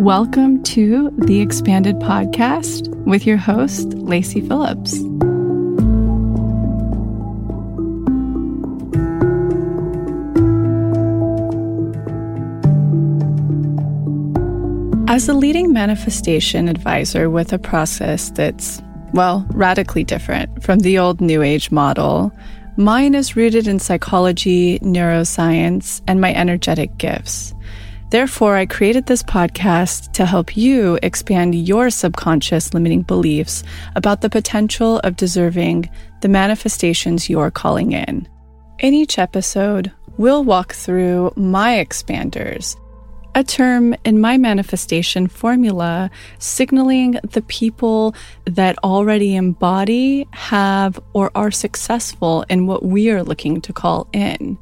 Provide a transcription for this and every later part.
Welcome to the Expanded Podcast with your host, Lacy Phillips. As a leading manifestation advisor with a process that's, well, radically different from the old New Age model, mine is rooted in psychology, neuroscience, and my energetic gifts. Therefore, I created this podcast to help you expand your subconscious limiting beliefs about the potential of deserving the manifestations you're calling in. In each episode, we'll walk through my expanders a term in my manifestation formula signaling the people that already embody, have, or are successful in what we are looking to call in.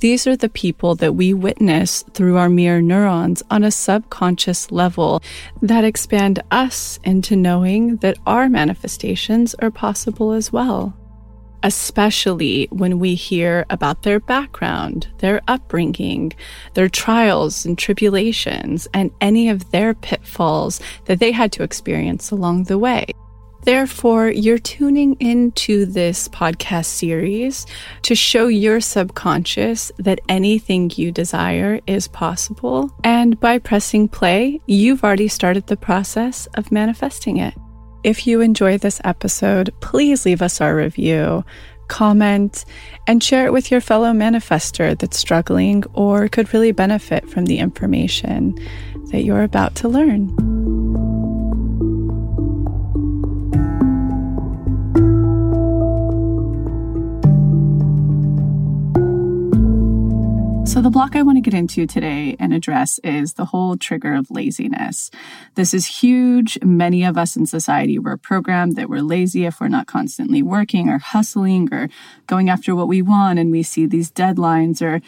These are the people that we witness through our mirror neurons on a subconscious level that expand us into knowing that our manifestations are possible as well especially when we hear about their background, their upbringing, their trials and tribulations, and any of their pitfalls that they had to experience along the way. Therefore, you're tuning into this podcast series to show your subconscious that anything you desire is possible. And by pressing play, you've already started the process of manifesting it. If you enjoy this episode, please leave us our review, comment, and share it with your fellow manifester that's struggling or could really benefit from the information that you're about to learn. So, the block I want to get into today and address is the whole trigger of laziness. This is huge. Many of us in society were programmed that we're lazy if we're not constantly working or hustling or going after what we want, and we see these deadlines or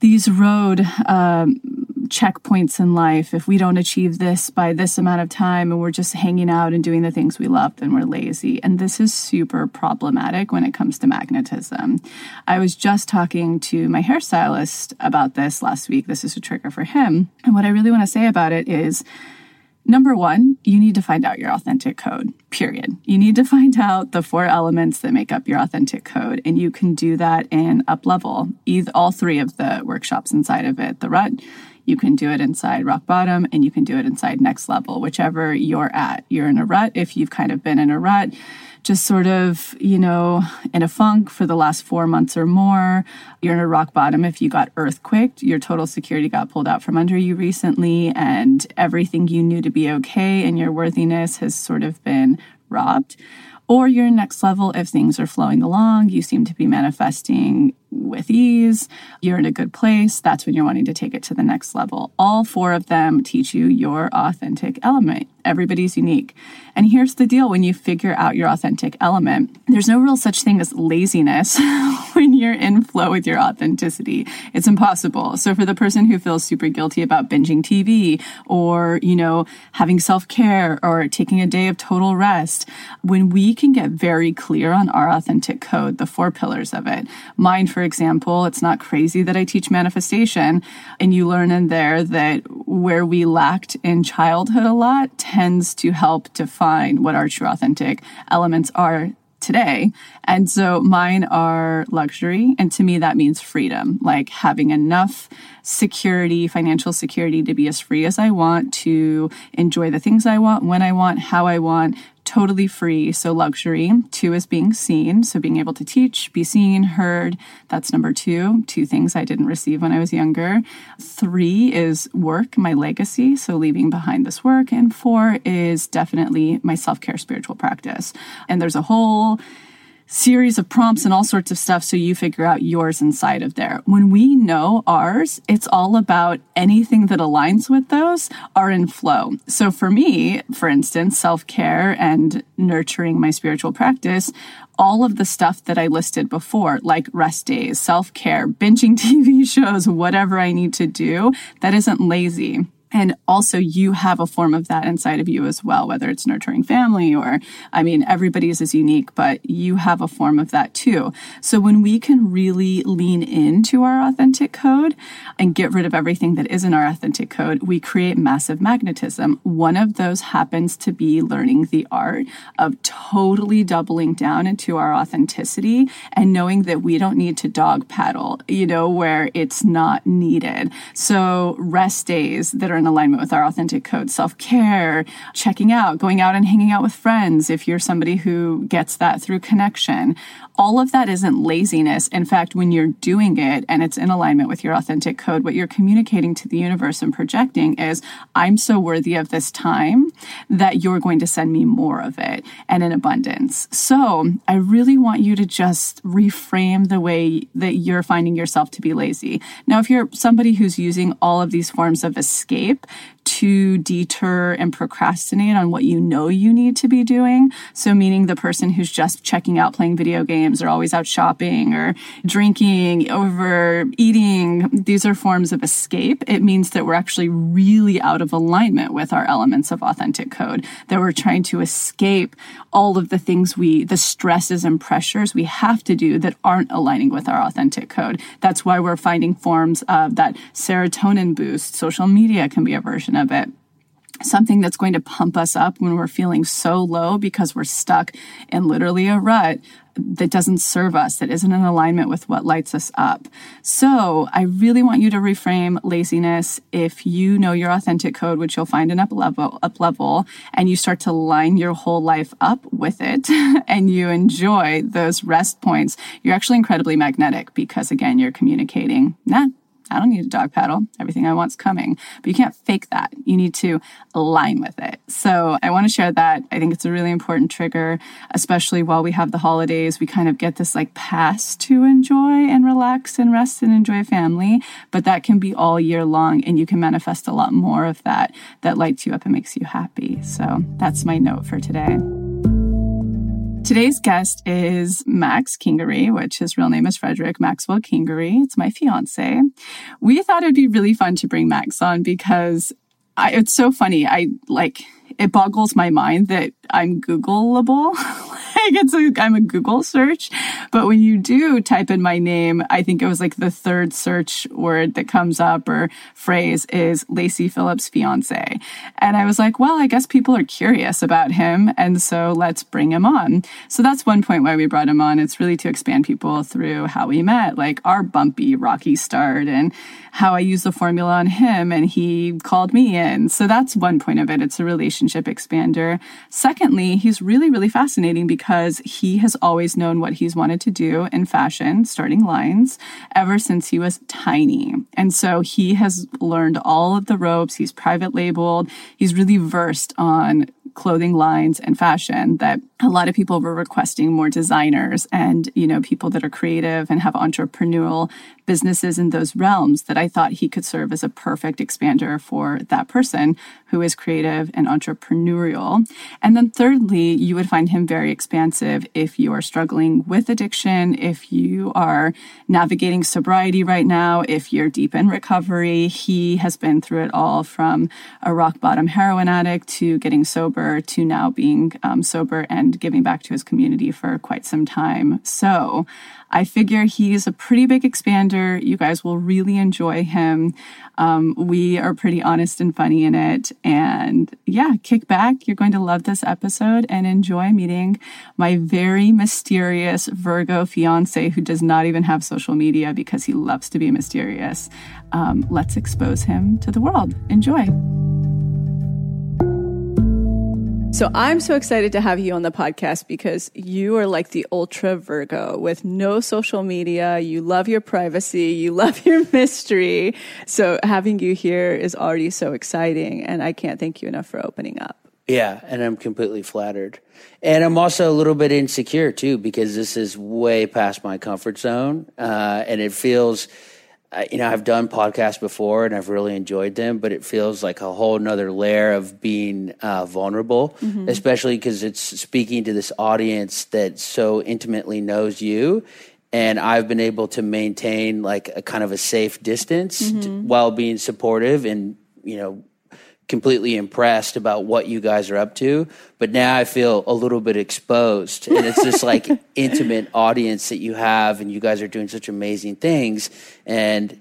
these road um, checkpoints in life. If we don't achieve this by this amount of time and we're just hanging out and doing the things we love, then we're lazy. And this is super problematic when it comes to magnetism. I was just talking to my hairstylist about this last week. This is a trigger for him. And what I really want to say about it is, Number one, you need to find out your authentic code, period. You need to find out the four elements that make up your authentic code. And you can do that in up level, all three of the workshops inside of it the rut, you can do it inside rock bottom, and you can do it inside next level, whichever you're at. You're in a rut if you've kind of been in a rut just sort of, you know, in a funk for the last four months or more. You're in a rock bottom if you got earthquaked, your total security got pulled out from under you recently, and everything you knew to be okay and your worthiness has sort of been robbed. Or your next level if things are flowing along, you seem to be manifesting with ease, you're in a good place, that's when you're wanting to take it to the next level. All four of them teach you your authentic element. Everybody's unique. And here's the deal when you figure out your authentic element, there's no real such thing as laziness when you're in flow with your authenticity. It's impossible. So for the person who feels super guilty about binging TV or, you know, having self-care or taking a day of total rest, when we can get very clear on our authentic code, the four pillars of it, mine, for example, it's not crazy that I teach manifestation and you learn in there that where we lacked in childhood a lot tends to help define what our true authentic elements are today. And so mine are luxury. And to me, that means freedom, like having enough security, financial security to be as free as I want, to enjoy the things I want, when I want, how I want, totally free. So, luxury. Two is being seen. So, being able to teach, be seen, heard. That's number two. Two things I didn't receive when I was younger. Three is work, my legacy. So, leaving behind this work. And four is definitely my self care spiritual practice. And there's a whole series of prompts and all sorts of stuff so you figure out yours inside of there. When we know ours, it's all about anything that aligns with those are in flow. So for me, for instance, self-care and nurturing my spiritual practice, all of the stuff that I listed before, like rest days, self-care, binging TV shows, whatever I need to do, that isn't lazy And also, you have a form of that inside of you as well, whether it's nurturing family or, I mean, everybody's is unique, but you have a form of that too. So, when we can really lean into our authentic code and get rid of everything that isn't our authentic code, we create massive magnetism. One of those happens to be learning the art of totally doubling down into our authenticity and knowing that we don't need to dog paddle, you know, where it's not needed. So, rest days that are in alignment with our authentic code, self care, checking out, going out and hanging out with friends if you're somebody who gets that through connection. All of that isn't laziness. In fact, when you're doing it and it's in alignment with your authentic code, what you're communicating to the universe and projecting is, I'm so worthy of this time that you're going to send me more of it and in abundance. So I really want you to just reframe the way that you're finding yourself to be lazy. Now, if you're somebody who's using all of these forms of escape to deter and procrastinate on what you know you need to be doing. So, meaning the person who's just checking out playing video games or always out shopping or drinking, over eating, these are forms of escape. It means that we're actually really out of alignment with our elements of authentic code, that we're trying to escape all of the things we, the stresses and pressures we have to do that aren't aligning with our authentic code. That's why we're finding forms of that serotonin boost. Social media can be a version of it something that's going to pump us up when we're feeling so low because we're stuck in literally a rut that doesn't serve us, that isn't in alignment with what lights us up. So I really want you to reframe laziness. If you know your authentic code, which you'll find in up level, up level, and you start to line your whole life up with it and you enjoy those rest points, you're actually incredibly magnetic because again, you're communicating, nah, I don't need a dog paddle. Everything I want's coming. But you can't fake that. You need to align with it. So I want to share that. I think it's a really important trigger, especially while we have the holidays. We kind of get this like pass to enjoy and relax and rest and enjoy family. But that can be all year long and you can manifest a lot more of that that lights you up and makes you happy. So that's my note for today. Today's guest is Max Kingery, which his real name is Frederick Maxwell Kingery. It's my fiance. We thought it'd be really fun to bring Max on because I, it's so funny. I like it boggles my mind that I'm Googleable. like it's a, I'm a Google search. But when you do type in my name, I think it was like the third search word that comes up or phrase is Lacy Phillips' fiance. And I was like, well, I guess people are curious about him. And so let's bring him on. So that's one point why we brought him on. It's really to expand people through how we met, like our bumpy, rocky start and how I used the formula on him and he called me in. So that's one point of it. It's a relationship expander. Secondly, he's really, really fascinating because he has always known what he's wanted to do in fashion, starting lines, ever since he was tiny. And so he has learned all of the ropes. He's private labeled. He's really versed on clothing lines and fashion that a lot of people were requesting more designers and you know people that are creative and have entrepreneurial businesses in those realms that I thought he could serve as a perfect expander for that person who is creative and entrepreneurial. And then thirdly, you would find him very expansive if you are struggling with addiction, if you are navigating sobriety right now, if you're deep in recovery. He has been through it all from a rock bottom heroin addict to getting sober to now being um, sober and giving back to his community for quite some time. So I figure he's a pretty big expander. You guys will really enjoy him. Um, we are pretty honest and funny in it. And yeah, kick back. You're going to love this episode and enjoy meeting my very mysterious Virgo fiance who does not even have social media because he loves to be mysterious. Um, let's expose him to the world. Enjoy. So I'm so excited to have you on the podcast because you are like the ultra Virgo with no social media. You love your privacy. You love your mystery. So having you here is already so exciting. And I can't thank you enough for opening up. Yeah. And I'm completely flattered. And I'm also a little bit insecure too, because this is way past my comfort zone. Uh, and it feels, you know, I've done podcasts before and I've really enjoyed them, but it feels like a whole nother layer of being uh, vulnerable, mm-hmm. especially because it's speaking to this audience that so intimately knows you. And I've been able to maintain like a kind of a safe distance mm-hmm. while being supportive and, you know, completely impressed about what you guys are up to, but now I feel a little bit exposed. And it's this like intimate audience that you have, and you guys are doing such amazing things. And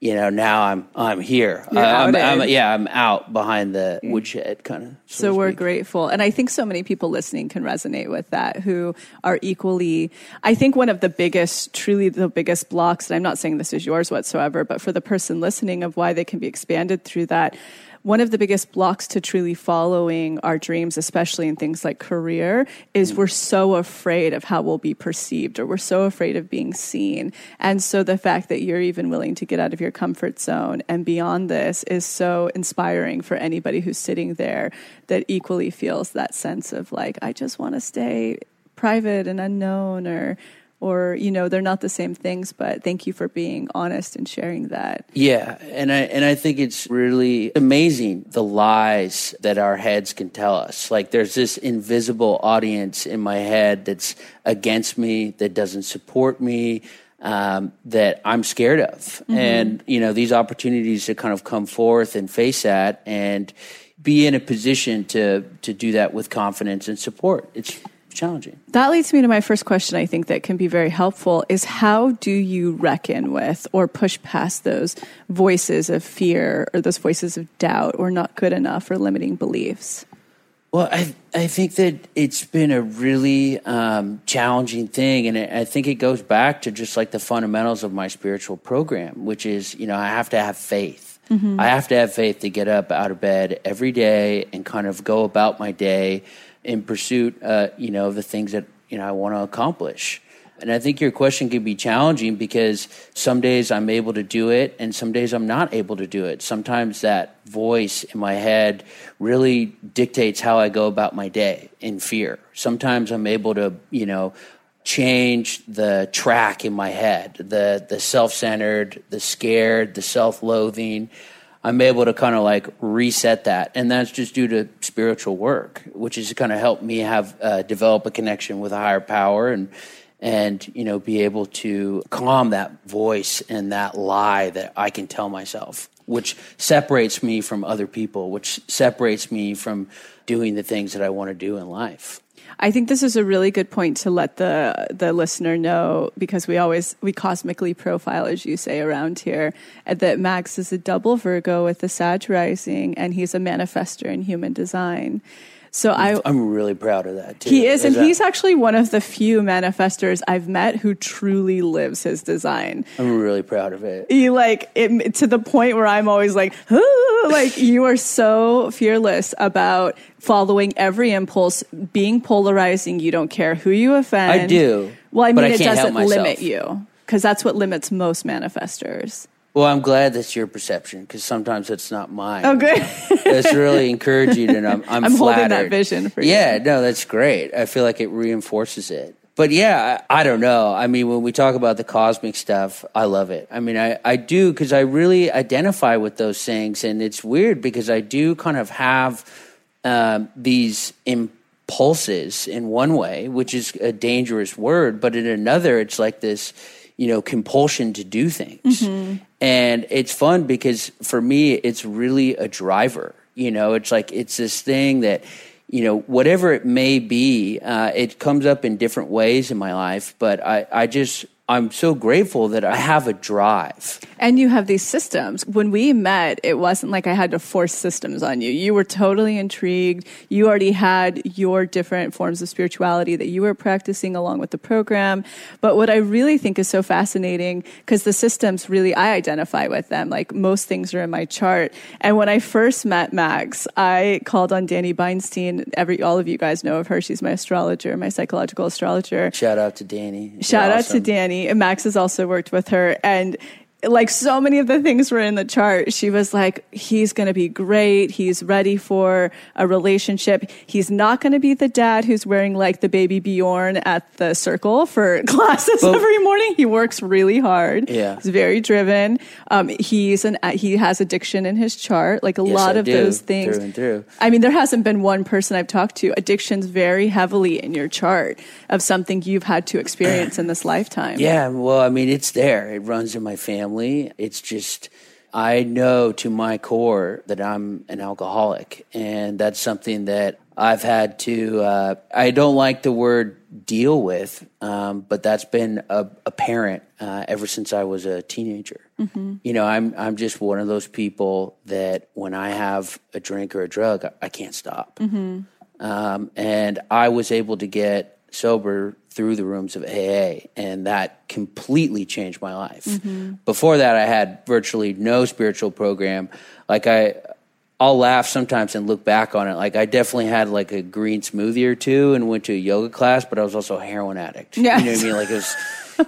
you know, now I'm I'm here. You're uh, I'm. I'm- yeah, I'm out behind the woodshed, kind of. So we're grateful. And I think so many people listening can resonate with that who are equally. I think one of the biggest, truly the biggest blocks, and I'm not saying this is yours whatsoever, but for the person listening of why they can be expanded through that. One of the biggest blocks to truly following our dreams, especially in things like career, is mm. we're so afraid of how we'll be perceived or we're so afraid of being seen. And so the fact that you're even willing to get out of your comfort zone and beyond this is so inspiring for anybody who's sitting there that equally feels that sense of like, I just want to stay private and unknown or or you know they're not the same things but thank you for being honest and sharing that Yeah, and I and I think it's really amazing the lies that our heads can tell us. Like there's this invisible audience in my head that's against me, that doesn't support me, um, that I'm scared of. And you know these opportunities to kind of come forth and face that and be in a position to to do that with confidence and support. It's challenging. That leads me to my first question, I think, that can be very helpful is how do you reckon with or push past those voices of fear or those voices of doubt or not good enough or limiting beliefs? Well, I I think that it's been a really um, challenging thing, and I think it goes back to just like the fundamentals of my spiritual program, which is you know I have to have faith. I have to have faith to get up out of bed every day and kind of go about my day in pursuit, uh, you know, of the things that you know I want to accomplish. And I think your question can be challenging because some days I'm able to do it and some days I'm not able to do it. Sometimes that voice in my head really dictates how I go about my day in fear. Sometimes I'm able to, you know, change the track in my head, the the self-centered, the scared, the self-loathing. I'm able to kind of like reset that, and that's just due to spiritual work, which has kind of helped me have uh, develop a connection with a higher power and and you know be able to calm that voice and that lie that I can tell myself, which separates me from other people, which separates me from doing the things that I want to do in life. I think this is a really good point to let the the listener know because we always we cosmically profile, as you say around here, uh, that Max is a double Virgo with the Sag rising, and he's a manifester in human design. So I I'm really proud of that too. he is, and that- he's actually one of the few manifestors I've met who truly lives his design. I'm really proud of it. You like it to the point where I'm always like, "Ah," like you are so fearless about following every impulse, being polarizing. You don't care who you offend. I do, Well, I mean, I it doesn't limit you because that's what limits most manifestors. Well, I'm glad that's your perception because sometimes it's not mine. Oh, good. It's really encouraging, and I'm I'm, I'm holding that vision for you. Yeah, no, that's great. I feel like it reinforces it. But yeah, I, I don't know. I mean, when we talk about the cosmic stuff, I love it. I mean, I, I do because I really identify with those things, and it's weird because I do kind of have um, these impulses in one way, which is a dangerous word, but in another, it's like this, you know, compulsion to do things. And it's fun because for me, it's really a driver. You know, it's like it's this thing that, you know, whatever it may be, uh, it comes up in different ways in my life. But I, I just, I'm so grateful that I have a drive. And you have these systems. When we met, it wasn't like I had to force systems on you. You were totally intrigued. You already had your different forms of spirituality that you were practicing along with the program. But what I really think is so fascinating, because the systems really, I identify with them. Like most things are in my chart. And when I first met Max, I called on Danny Beinstein. Every, all of you guys know of her. She's my astrologer, my psychological astrologer. Shout out to Danny. Shout out to. Danny. Max has also worked with her. And like so many of the things were in the chart, she was like, he's going to be great. He's ready for a relationship. He's not going to be the dad who's wearing like the baby Bjorn at the circle for classes But- every morning. He works really hard. Yeah. He's very driven. Um, he's an, he has addiction in his chart, like a Yes, lot I of do, those things. through and through. I mean, there hasn't been one person I've talked to. Addiction's very heavily in your chart of something you've had to experience in this lifetime. Yeah, well, I mean, it's there. It runs in my family. It's just, I know to my core that I'm an alcoholic, and that's something that I've had to. Uh, I don't like the word deal with, um, but that's been a, apparent uh, ever since I was a teenager. Mm-hmm. You know, I'm I'm just one of those people that when I have a drink or a drug, I, I can't stop. Mm-hmm. Um, and I was able to get sober through the rooms of AA, and that completely changed my life. Mm-hmm. Before that, I had virtually no spiritual program. Like I, I'll laugh sometimes and look back on it. Like I definitely had like a green smoothie or two and went to a yoga class, but I was also a heroin addict. Yes. You know what I mean? Like it was,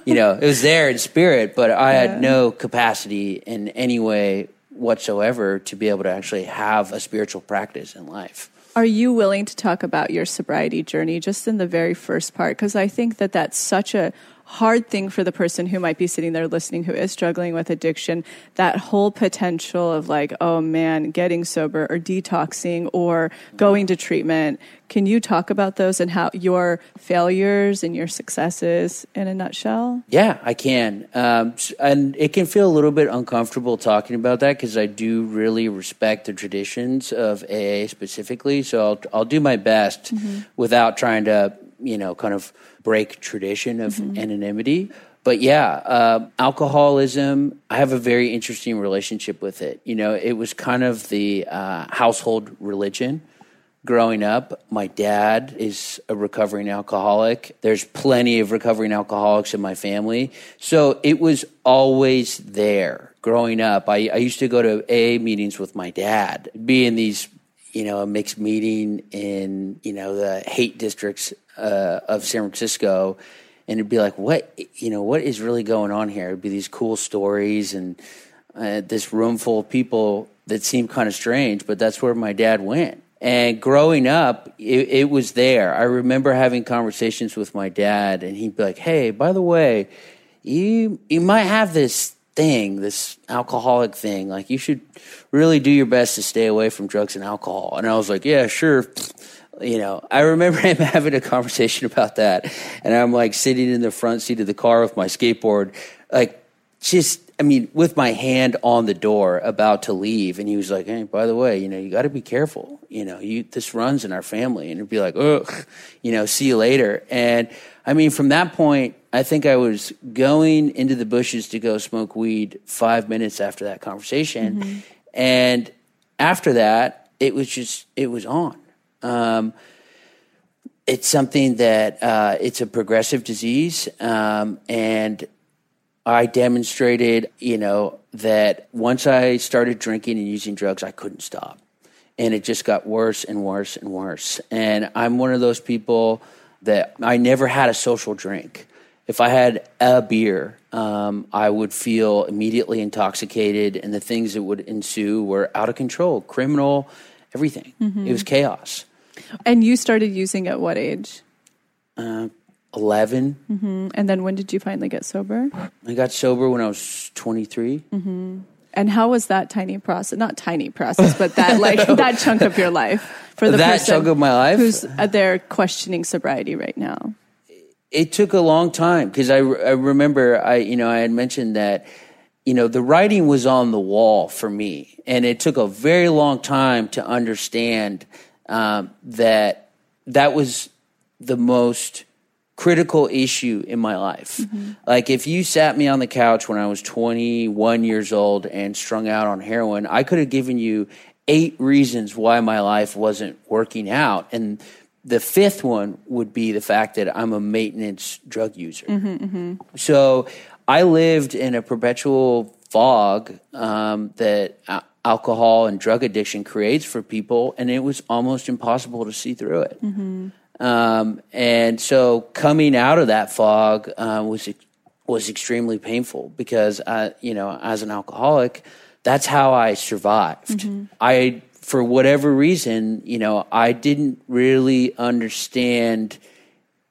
you know, it was there in spirit, but I yeah. had no capacity in any way whatsoever to be able to actually have a spiritual practice in life. Are you willing to talk about your sobriety journey just in the very first part? Because I think that that's such a hard thing for the person who might be sitting there listening who is struggling with addiction that whole potential of like oh man getting sober or detoxing or going to treatment. Can you talk about those and how your failures and your successes in a nutshell? Yeah i can. Um, and it can feel a little bit uncomfortable talking about that because i do really respect the traditions of aa specifically so i'll, I'll do my best mm-hmm. without trying to you know kind of break tradition of mm-hmm. anonymity. But yeah, uh, alcoholism, I have a very interesting relationship with it. You know, it was kind of the uh, household religion growing up. My dad is a recovering alcoholic. There's plenty of recovering alcoholics in my family. So it was always there growing up. I, I used to go to AA meetings with my dad, be in these you know, a mixed meeting in, you know, the Haight districts uh, of San Francisco, and it'd be like, what you know, what is really going on here? It'd be these cool stories and uh, this room full of people that seemed kind of strange, but that's where my dad went. And growing up, it, it, was there. I remember having conversations with my dad, and he'd be like, "Hey, by the way, you you might have this thing, this alcoholic thing. Like, you should really do your best to stay away from drugs and alcohol." And I was like, "Yeah, sure." You know, I remember him having a conversation about that, and I'm like sitting in the front seat of the car with my skateboard, like just, I mean, with my hand on the door, about to leave, and he was like, "Hey, by the way, you know, you got to be careful. You know, you this runs in our family," and it'd be like, "Ugh, you know, see you later." And I mean, from that point, I think I was going into the bushes to go smoke weed five minutes after that conversation, mm-hmm. and after that, it was just it was on um, it's something that uh, it's a progressive disease, um, and I demonstrated, you know, that once I started drinking and using drugs, I couldn't stop, and it just got worse and worse and worse. And I'm one of those people that I never had a social drink. If I had a beer, um, I would feel immediately intoxicated, and the things that would ensue were out of control, criminal, everything. Mm-hmm. It was chaos. And you started using at what age? Uh, 11. Mm-hmm. And then when did you finally get sober? I got sober when I was 23. Mm-hmm. And how was that tiny process? Not tiny process, but that like that chunk of your life for the that chunk of my life who's there questioning sobriety right now. It took a long time because I, I remember I you know I had mentioned that you know the writing was on the wall for me, and it took a very long time to understand um, that that was the most critical issue in my life. Mm-hmm. Like if you sat me on the couch when I was 21 years old and strung out on heroin, I could have given you eight reasons why my life wasn't working out and the fifth one would be the fact that I'm a maintenance drug user. Mm-hmm, mm-hmm. So I lived in a perpetual fog um, that alcohol and drug addiction creates for people, and it was almost impossible to see through it. Mm-hmm. Um, and so coming out of that fog uh, was was extremely painful because I, you know, as an alcoholic, that's how I survived. Mm-hmm. I, for whatever reason, you know, I didn't really understand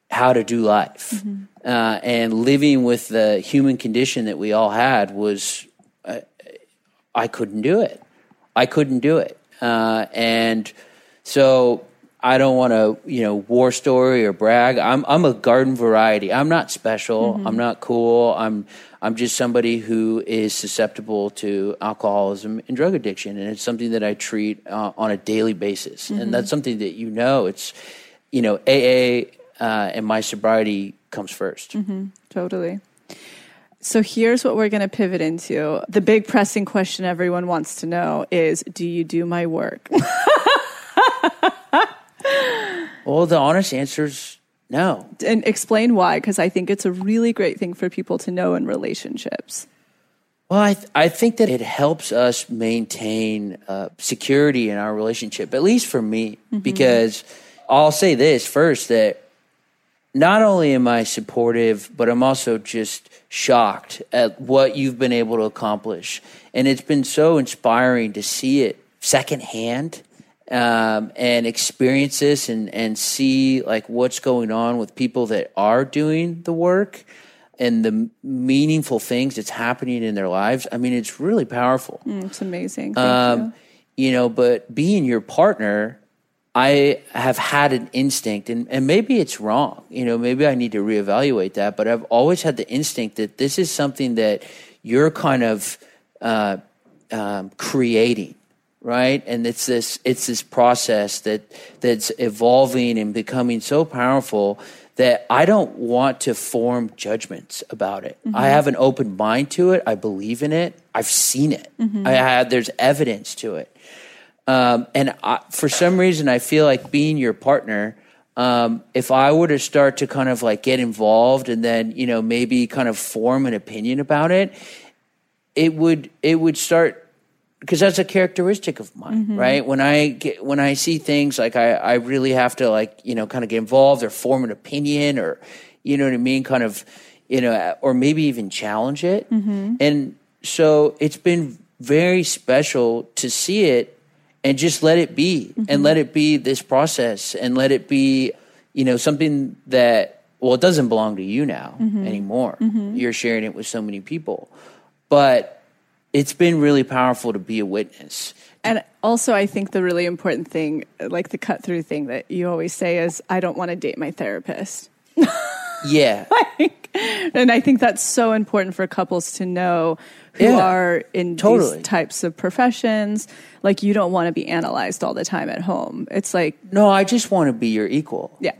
how to do life. Mm-hmm. Uh, and living with the human condition that we all had was I couldn't do it. I couldn't do it. Uh, and so I don't want to, you know, war story or brag. I'm I'm a garden variety. I'm not special. Mm-hmm. I'm not cool. I'm I'm just somebody who is susceptible to alcoholism and drug addiction, and it's something that I treat uh, on a daily basis. Mm-hmm. And that's something that you know. It's you know, AA uh, and my sobriety comes 1st Mm-hmm. Totally. So here's what we're going to pivot into. The big pressing question everyone wants to know is Do you do my work? Well, the honest answer is no. and explain why, because I think it's a really great thing for people to know in relationships. Well, I, th- I think that it helps us maintain uh, security in our relationship, at least for me, because I'll say this first that not only am I supportive, but I'm also just shocked at what you've been able to accomplish. And it's been so inspiring to see it secondhand um, and experience this and, and see like what's going on with people that are doing the work and the meaningful things that's happening in their lives. I mean, it's really powerful. Mm, It's amazing. Thank Um, you. you know, but being your partner, I have had an instinct, and, and maybe it's wrong. You know, maybe I need to reevaluate that. But I've always had the instinct that this is something that you're kind of uh, um, creating, right? And it's this it's this process that that's evolving and becoming so powerful that I don't want to form judgments about it. I have an open mind to it. I believe in it. I've seen it. I have there's evidence to it. Um, and I, for some reason, I feel like being your partner. Um, if I were to start to kind of like get involved and then you know maybe kind of form an opinion about it, it would it would start because that's a characteristic of mine, right? When I get when I see things like I I really have to like you know kind of get involved or form an opinion or you know what I mean, kind of you know or maybe even challenge it, and so it's been very special to see it and just let it be and mm-hmm. let it be this process and let it be you know something that well it doesn't belong to you now mm-hmm. anymore. Mm-hmm. You're sharing it with so many people. But it's been really powerful to be a witness. And also, I think the really important thing, like the cut through thing that you always say, is I don't want to date my therapist. yeah. And I think that's so important for couples to know who Yeah, are in totally. these types of professions. Like, you don't want to be analyzed all the time at home. It's like, no i just want to be your equal yeah.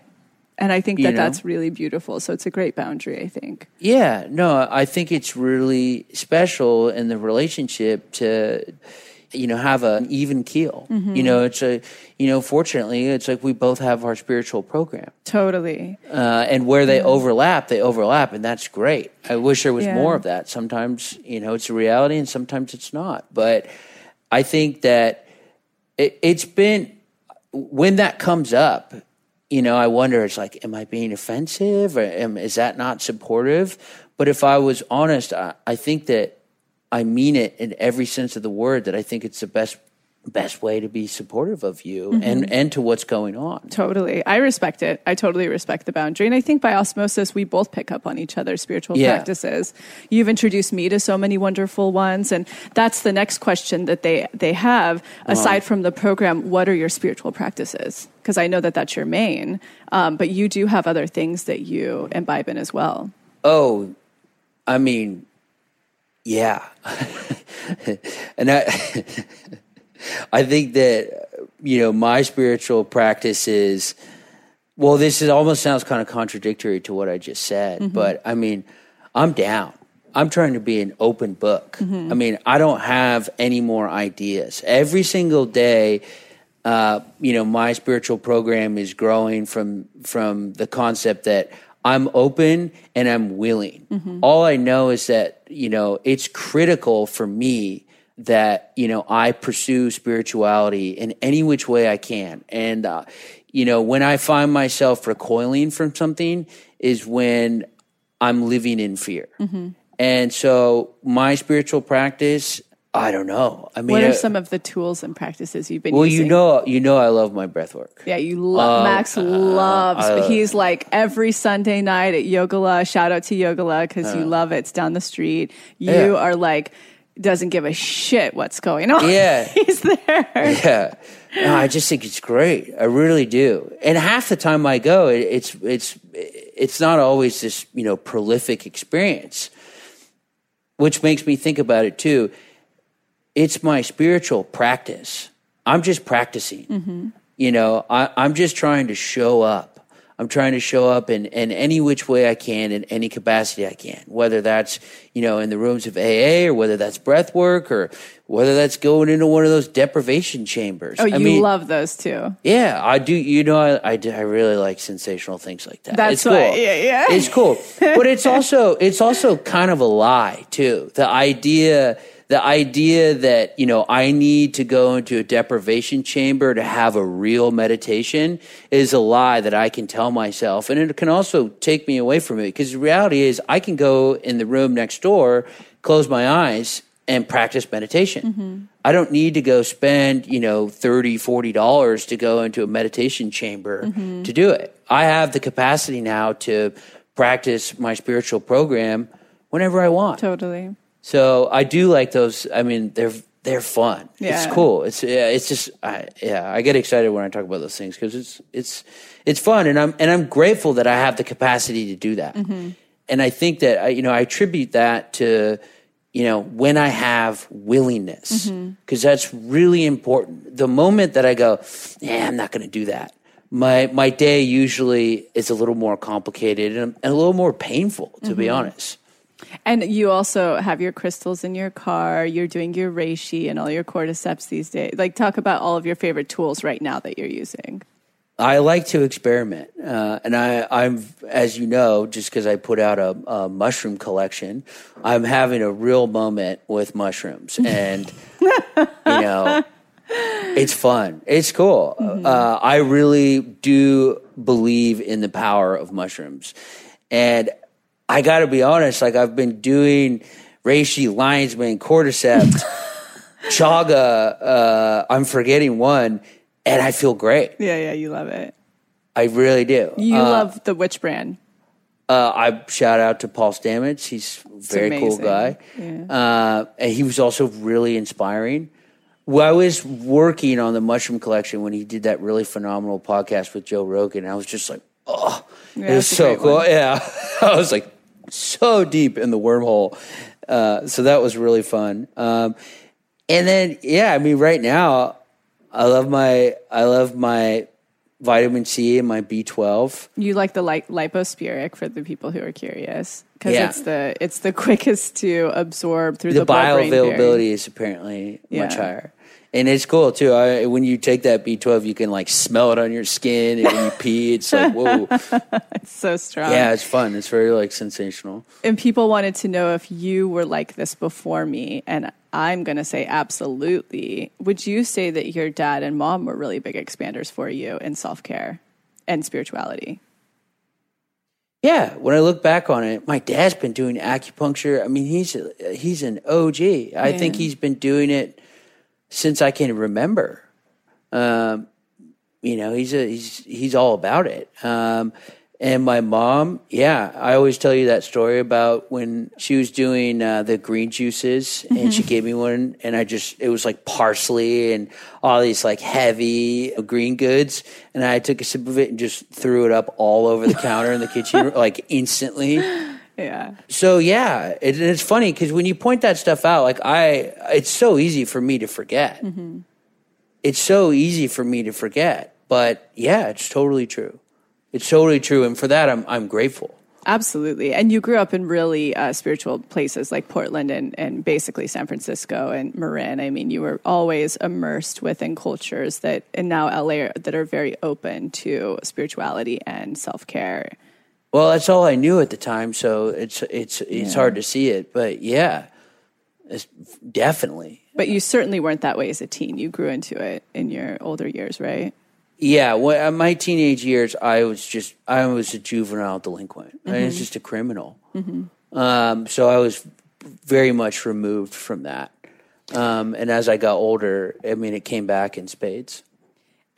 And I think You that know? that's really beautiful. So it's a great boundary, I think. Yeah, no, I think it's really special in the relationship to, you know, have an even keel. You know, it's a, you know, fortunately, it's like we both have our spiritual program, Totally. uh, and where they overlap, they overlap, and that's great. I wish there was Yeah. more of that. Sometimes, you know, it's a reality, and sometimes it's not. But I think that it, it's been when that comes up, you know, I wonder, it's like, am I being offensive or am, is that not supportive? But if I was honest, I, I think that I mean it in every sense of the word, that I think it's the best, best way to be supportive of you and, and to what's going on. Totally. I respect it. I totally respect the boundary. And I think by osmosis, we both pick up on each other's spiritual Yeah. practices. You've introduced me to so many wonderful ones. And that's the next question that they, they have. Aside from the program, what are your spiritual practices? Because I know that that's your main, um, but you do have other things that you imbibe in as well. Oh, I mean, yeah. and I, I think that, you know, my spiritual practice is, well, this is almost sounds kind of contradictory to what I just said, but I mean, I'm down. I'm trying to be an open book. I mean, I don't have any more ideas. Every single day, uh, you know, my spiritual program is growing from from the concept that I'm open and I'm willing. All I know is that you know it's critical for me that you know I pursue spirituality in any which way I can, and uh, you know when I find myself recoiling from something is when I'm living in fear. And so my spiritual practice, I don't know. I mean, What uh, are some of the tools and practices you've been using? well, using? you know, you know, I love my breath work. Yeah, you love Max loves. uh, he's like every Sunday night at Yogala. Shout out to Yogala because Uh. you love it. It's down the street. You Yeah. are like doesn't give a shit what's going on. Yeah. He's there. Yeah. No, I just think it's great. I really do. And half the time I go, it, it's it's it's not always this you know prolific experience, which makes me think about it too. It's my spiritual practice. I'm just practicing. You know, I, I'm just trying to show up. I'm trying to show up in, in any which way I can, in any capacity I can, whether that's, you know, in the rooms of AA or whether that's breath work or whether that's going into one of those deprivation chambers. Oh, I you mean, love those too. yeah, I do. You know, I, I, do, I really like sensational things like that. That's it's cool. why- yeah, yeah. It's cool, but it's also it's also kind of a lie too. The idea, the idea that you know I need to go into a deprivation chamber to have a real meditation is a lie that I can tell myself, and it can also take me away from it because the reality is I can go in the room next door, close my eyes, and practice meditation. Mm-hmm. I don't need to go spend, you know, 30, 40 dollars to go into a meditation chamber mm-hmm. to do it. I have the capacity now to practice my spiritual program whenever I want. Totally. So I do like those. I mean, they're they're fun. Yeah. It's cool. It's yeah, it's just I, yeah. I get excited when I talk about those things because it's it's it's fun, and I'm and I'm grateful that I have the capacity to do that. Mm-hmm. And I think that I, you know I attribute that to you know when I have willingness mm-hmm. because that's really important. The moment that I go, yeah, I'm not going to do that. My my day usually is a little more complicated and, and a little more painful, to be mm-hmm. honest. And you also have your crystals in your car. You're doing your reishi and all your cordyceps these days. Like, talk about all of your favorite tools right now that you're using. I like to experiment, uh, and I, I'm, as you know, just because I put out a, a mushroom collection, I'm having a real moment with mushrooms, and you know, it's fun, it's cool. Uh, I really do believe in the power of mushrooms, and I got to be honest. Like I've been doing reishi, lion's mane, cordyceps, chaga. Uh, I'm forgetting one, and I feel great. Yeah, yeah, you love it. I really do. You uh, love the witch brand. uh, I shout out to Paul Stamets. He's a very cool guy. Yeah. Uh, and he was also really inspiring. Well, I was working on the mushroom collection when he did that really phenomenal podcast with Joe Rogan. I was just like, oh, Yeah, it was so cool. one. Yeah. I was like so deep in the wormhole. Uh, so that was really fun. Um, and then, yeah, I mean, right now, I love my, I love my vitamin C and my B12. You like the like liposomal for the people who are curious because Yeah. it's the it's the quickest to absorb through the the, bioavailability is apparently Yeah. much higher. And it's cool too. I, when you take that B12, you can like smell it on your skin, and when you pee, it's like whoa, It's so strong. yeah, it's fun. It's very like sensational. and people wanted to know if you were like this before me and i'm going to say absolutely would you say that your dad and mom were really big expanders for you in self-care and spirituality Yeah, when I look back on it, my dad's been doing acupuncture. I mean, he's he's an OG. I think he's been doing it since I can remember. Um, you know, he's a he's he's all about it. Um, and my mom, yeah, I always tell you that story about when she was doing uh, the green juices, and she gave me one, and I just it was like parsley and all these like heavy green goods, and I took a sip of it and just threw it up all over the counter in the kitchen like instantly yeah so yeah, it, it's funny because when you point that stuff out, like I, it's so easy for me to forget. It's so easy for me to forget, but yeah, it's totally true. It's totally true, and for that, I'm I'm grateful. absolutely and you grew up in really uh, spiritual places like portland and, and basically san francisco and marin i mean you were always immersed within cultures that and now la are, that are very open to spirituality and self-care Well, that's all I knew at the time, so it's it's it's hard to see it, but yeah, it's definitely. But you certainly weren't that way as a teen. You grew into it in your older years, right? Yeah, when, uh, my teenage years, I was just I was a juvenile delinquent. I was just a criminal. Um, so I was very much removed from that. Um, and as I got older, I mean, it came back in spades.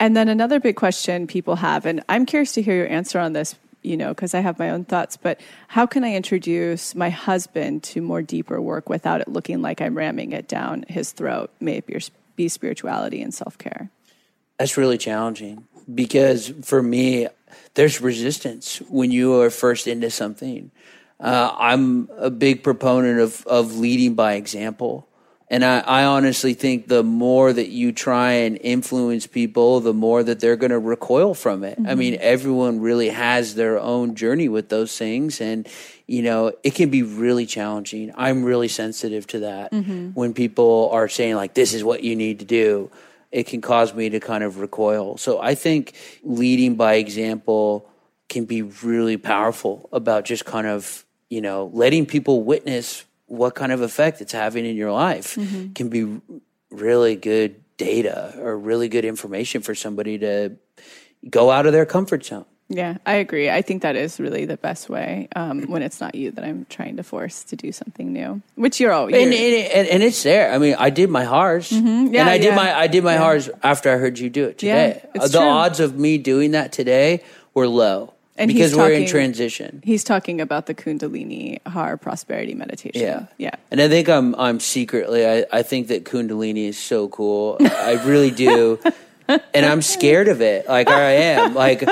And then another big question people have, and I'm curious to hear your answer on this, you know, because I have my own thoughts, but how can I introduce my husband to more deeper work without it looking like I'm ramming it down his throat? May it be, spirituality and self care. That's really challenging because for me, there's resistance when you are first into something. Uh, I'm a big proponent of, of leading by example. And I, I, honestly think the more that you try and influence people, the more that they're going to recoil from it. Mm-hmm. I mean, everyone really has their own journey with those things. And, you know, it can be really challenging. I'm really sensitive to that mm-hmm. when people are saying, like, this is what you need to do. It can cause me to kind of recoil. So I think leading by example can be really powerful about just kind of, you know, letting people witness what kind of effect it's having in your life mm-hmm. can be really good data or really good information for somebody to go out of their comfort zone. Yeah, I agree. I think that is really the best way um, when it's not you that I'm trying to force to do something new, which you're all. And, and, and, it's there. I mean, I did my HARS, mm-hmm. yeah, and I did my I did my yeah. HARS after I heard you do it today. Yeah, the true. odds of me doing that today were low. And because talking, we're in transition. He's talking about the Kundalini Har prosperity meditation. Yeah. Yeah. And I think I'm I'm secretly I, I think that Kundalini is so cool. I really do. and I'm scared of it. Like I am. Like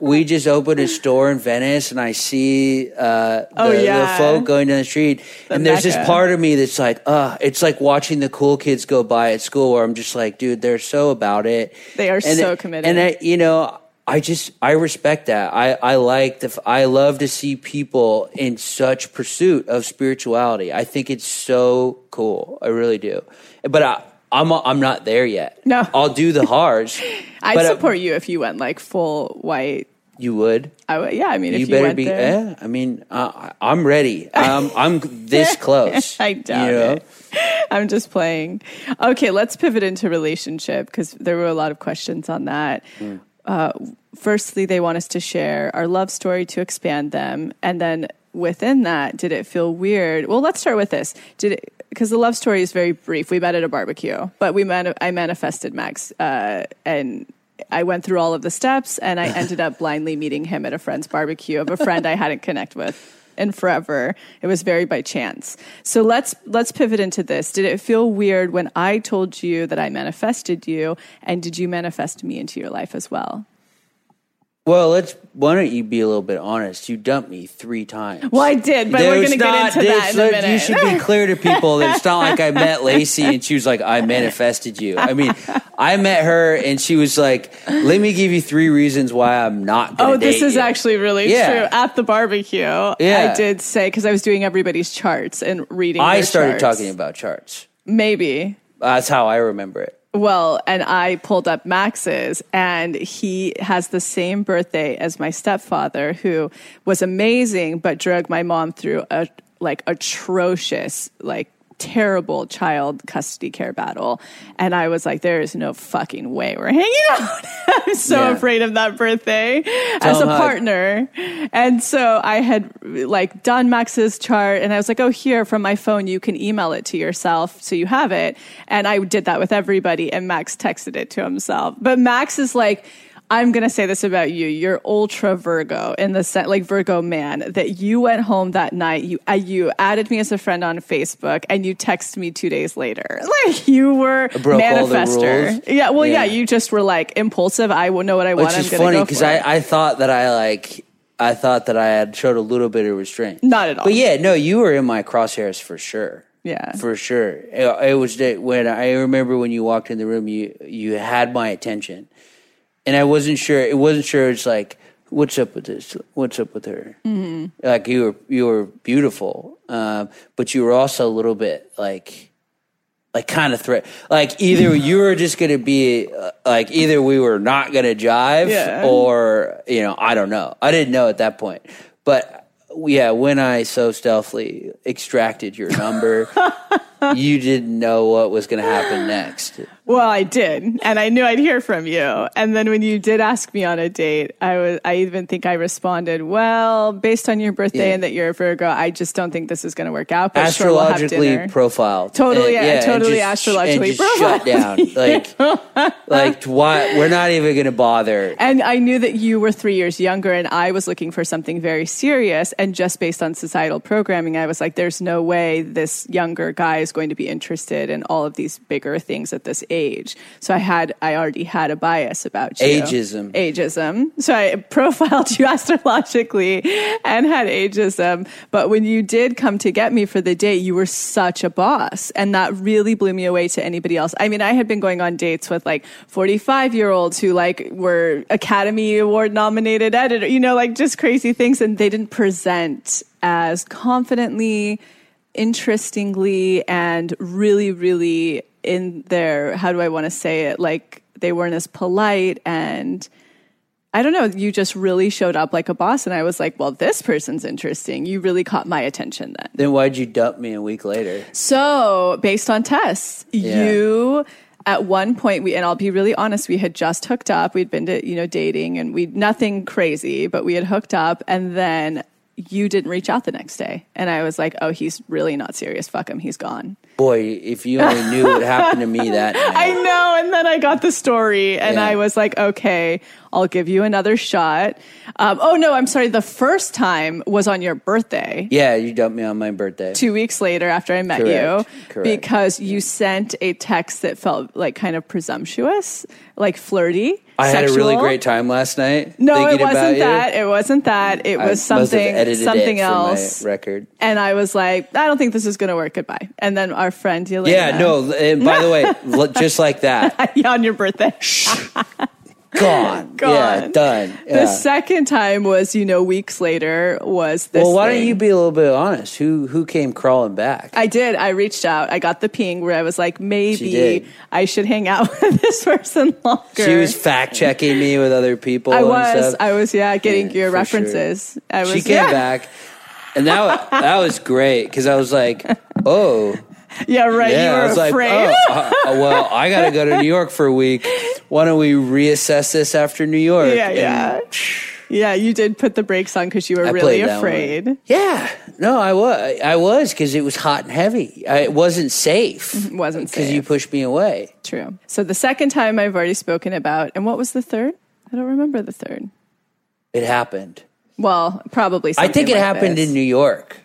we just opened a store in Venice and I see uh, the, oh, yeah. the folk going down the street. The and there's Mecca. this part of me that's like, uh, it's like watching the cool kids go by at school where I'm just like, dude, they're so about it. They are and so committed. And I, you know, I just I respect that. I I like the I love to see people in such pursuit of spirituality. I think it's so cool. I really do. But I I'm I'm not there yet. No, I'll do the HARS. I'd support you if you went like full white. You would. I would. Yeah, I mean, you if better you be. There. Yeah, I mean, uh, I'm ready. Um, I'm this close. I doubt you know? it. I'm just playing. Okay, let's pivot into relationship because there were a lot of questions on that. Mm. Uh, firstly, they want us to share our love story to expand them. And then within that, did it feel weird? Well, let's start with this. Did it, because the love story is very brief. We met at a barbecue, but we met, I manifested Max, uh, and I went through all of the steps and I ended up blindly meeting him at a friend's barbecue of a friend I hadn't connect with in forever. It was very by chance. So let's let's pivot into this. Did it feel weird when I told you that I manifested you and did you manifest me into your life as well? Well, let's. Why don't you be a little bit honest? You dumped me three times. Well, I did, but There's we're going to get into that in a minute. You should be clear to people that it's not like I met Lacy and she was like, "I manifested you." I mean, I met her and she was like, "Let me give you three reasons why I'm not." Oh, this is you. actually really yeah. true. At the barbecue, yeah. I did say because I was doing everybody's charts and reading. I started charts. talking about charts. Maybe that's how I remember it. Well, and I pulled up Max's, and he has the same birthday as my stepfather, who was amazing, but drug my mom through a like atrocious, like terrible child custody care battle. And I was like, there is no fucking way we're hanging out. I'm so yeah. afraid of that birthday Tell as a partner. And so I had like done Max's chart and I was like, oh, here from my phone, you can email it to yourself so you have it. And I did that with everybody and Max texted it to himself. But Max is like, I'm going to say this about you. You're ultra Virgo in the sense, like Virgo man, that you went home that night. You, uh, you added me as a friend on Facebook and you texted me two days later. Like you were manifester. Yeah. Well, yeah. yeah. You just were like impulsive. I know what I want. Which is funny because I, I thought that I like, I thought that I had showed a little bit of restraint. Not at all. But yeah, no, you were in my crosshairs for sure. Yeah, for sure. It, it was when I remember when you walked in the room, you you had my attention and I wasn't sure. It wasn't sure. It's like, what's up with this? What's up with her? Mm-hmm. Like you were, you were beautiful, um, but you were also a little bit like, like kind of threat. Like either you were just going to be uh, like, either we were not going to jive, yeah. or you know, I don't know. I didn't know at that point, but yeah, when I so stealthily extracted your number, you didn't know what was going to happen next. Well, I did, and I knew I'd hear from you. And then when you did ask me on a date, I was I even think I responded, "Well, based on your birthday Yeah. and that you're a Virgo, I just don't think this is going to work out." But sure, astrologically we'll have dinner. profiled. Totally, And- yeah, and totally just- astrologically and just shut profiled. down. Like, like why? We're not even going to bother. And I knew that you were three years younger, and I was looking for something very serious. And just based on societal programming, I was like, "There's no way this younger guy is going to be interested in all of these bigger things at this age." So I had, I already had a bias about you. Ageism. Ageism. So I profiled you astrologically and had ageism. But when you did come to get me for the date, you were such a boss, and that really blew me away to anybody else. I mean, I had been going on dates with like 45 year olds who like were Academy Award nominated editor, you know, like just crazy things. And they didn't present as confidently, interestingly, and really, really in their, how do I want to say it? Like they weren't as polite and, I don't know. You just really showed up like a boss, and I was like, "Well, this person's interesting." You really caught my attention then. Then why'd you dump me a week later? So, based on tests, Yeah. you at one point we and I'll be really honest, we had just hooked up. We'd been to, you know, dating and we nothing crazy, but we had hooked up and then you didn't reach out the next day. And I was like, "Oh, he's really not serious. Fuck him. He's gone." Boy, if you only knew what happened to me that night. I know. And then I got the story and Yeah. I was like, okay, I'll give you another shot. Um, oh, no, I'm sorry. The first time was on your birthday. yeah, you dumped me on my birthday. Two weeks later, after I met Correct. you, Correct. because you sent a text that felt like kind of presumptuous, like flirty. I had a really great time last night. No, it wasn't you. that. It wasn't that. It I was have something something it for my else. record. And I was like, I don't think this is going to work. Goodbye. And then our friend Yelena, Yeah, no. And by the way, just like that, yeah, on your birthday. gone. Yeah, Gone. done. The second time was, you know, weeks later was this. Well, why don't you be a little bit honest? Who who came crawling back? I did. I reached out. I got the ping where I was like, maybe. I should hang out with this person longer. She was fact checking me with other people. I was. I was. Yeah, getting Yeah, your references. I was. she came yeah. back, and that that was great because I was like, oh. Yeah, right. Yeah, you were I was afraid. like, oh, uh, uh, well, I got to go to New York for a week. Why don't we reassess this after New York? Yeah, yeah. Yeah, you did put the brakes on because you were I really that one. afraid. Yeah, no, I was, I was because it was hot and heavy. I, it wasn't safe. It wasn't safe. because you pushed me away. True. So the second time I've already spoken about, and what was the third? I don't remember the third. It happened. Well, probably. I think it like happened this. in New York.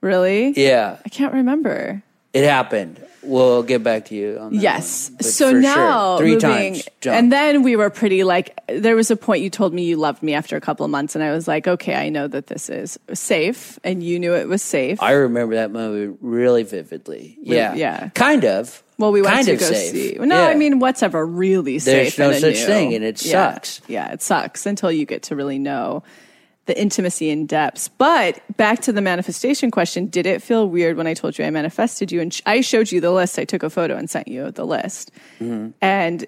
Really? Yeah, I can't remember. It happened. We'll get back to you on that. Yes. So now sure. three moving, times, jump. and then we were pretty like. There was a point you told me you loved me after a couple of months, and I was like, okay, I know that this is safe, and you knew it was safe. I remember that movie really vividly. Yeah, yeah. kind of. well, we went kind to go safe. see. No, Yeah. I mean, what's ever really There's safe? There's no such new- thing, and it Yeah. sucks. Yeah, it sucks until you get to really know the intimacy and depths. But back to the manifestation question: Did it feel weird when I told you I manifested you? And sh- I showed you the list. I took a photo and sent you the list. Mm-hmm. And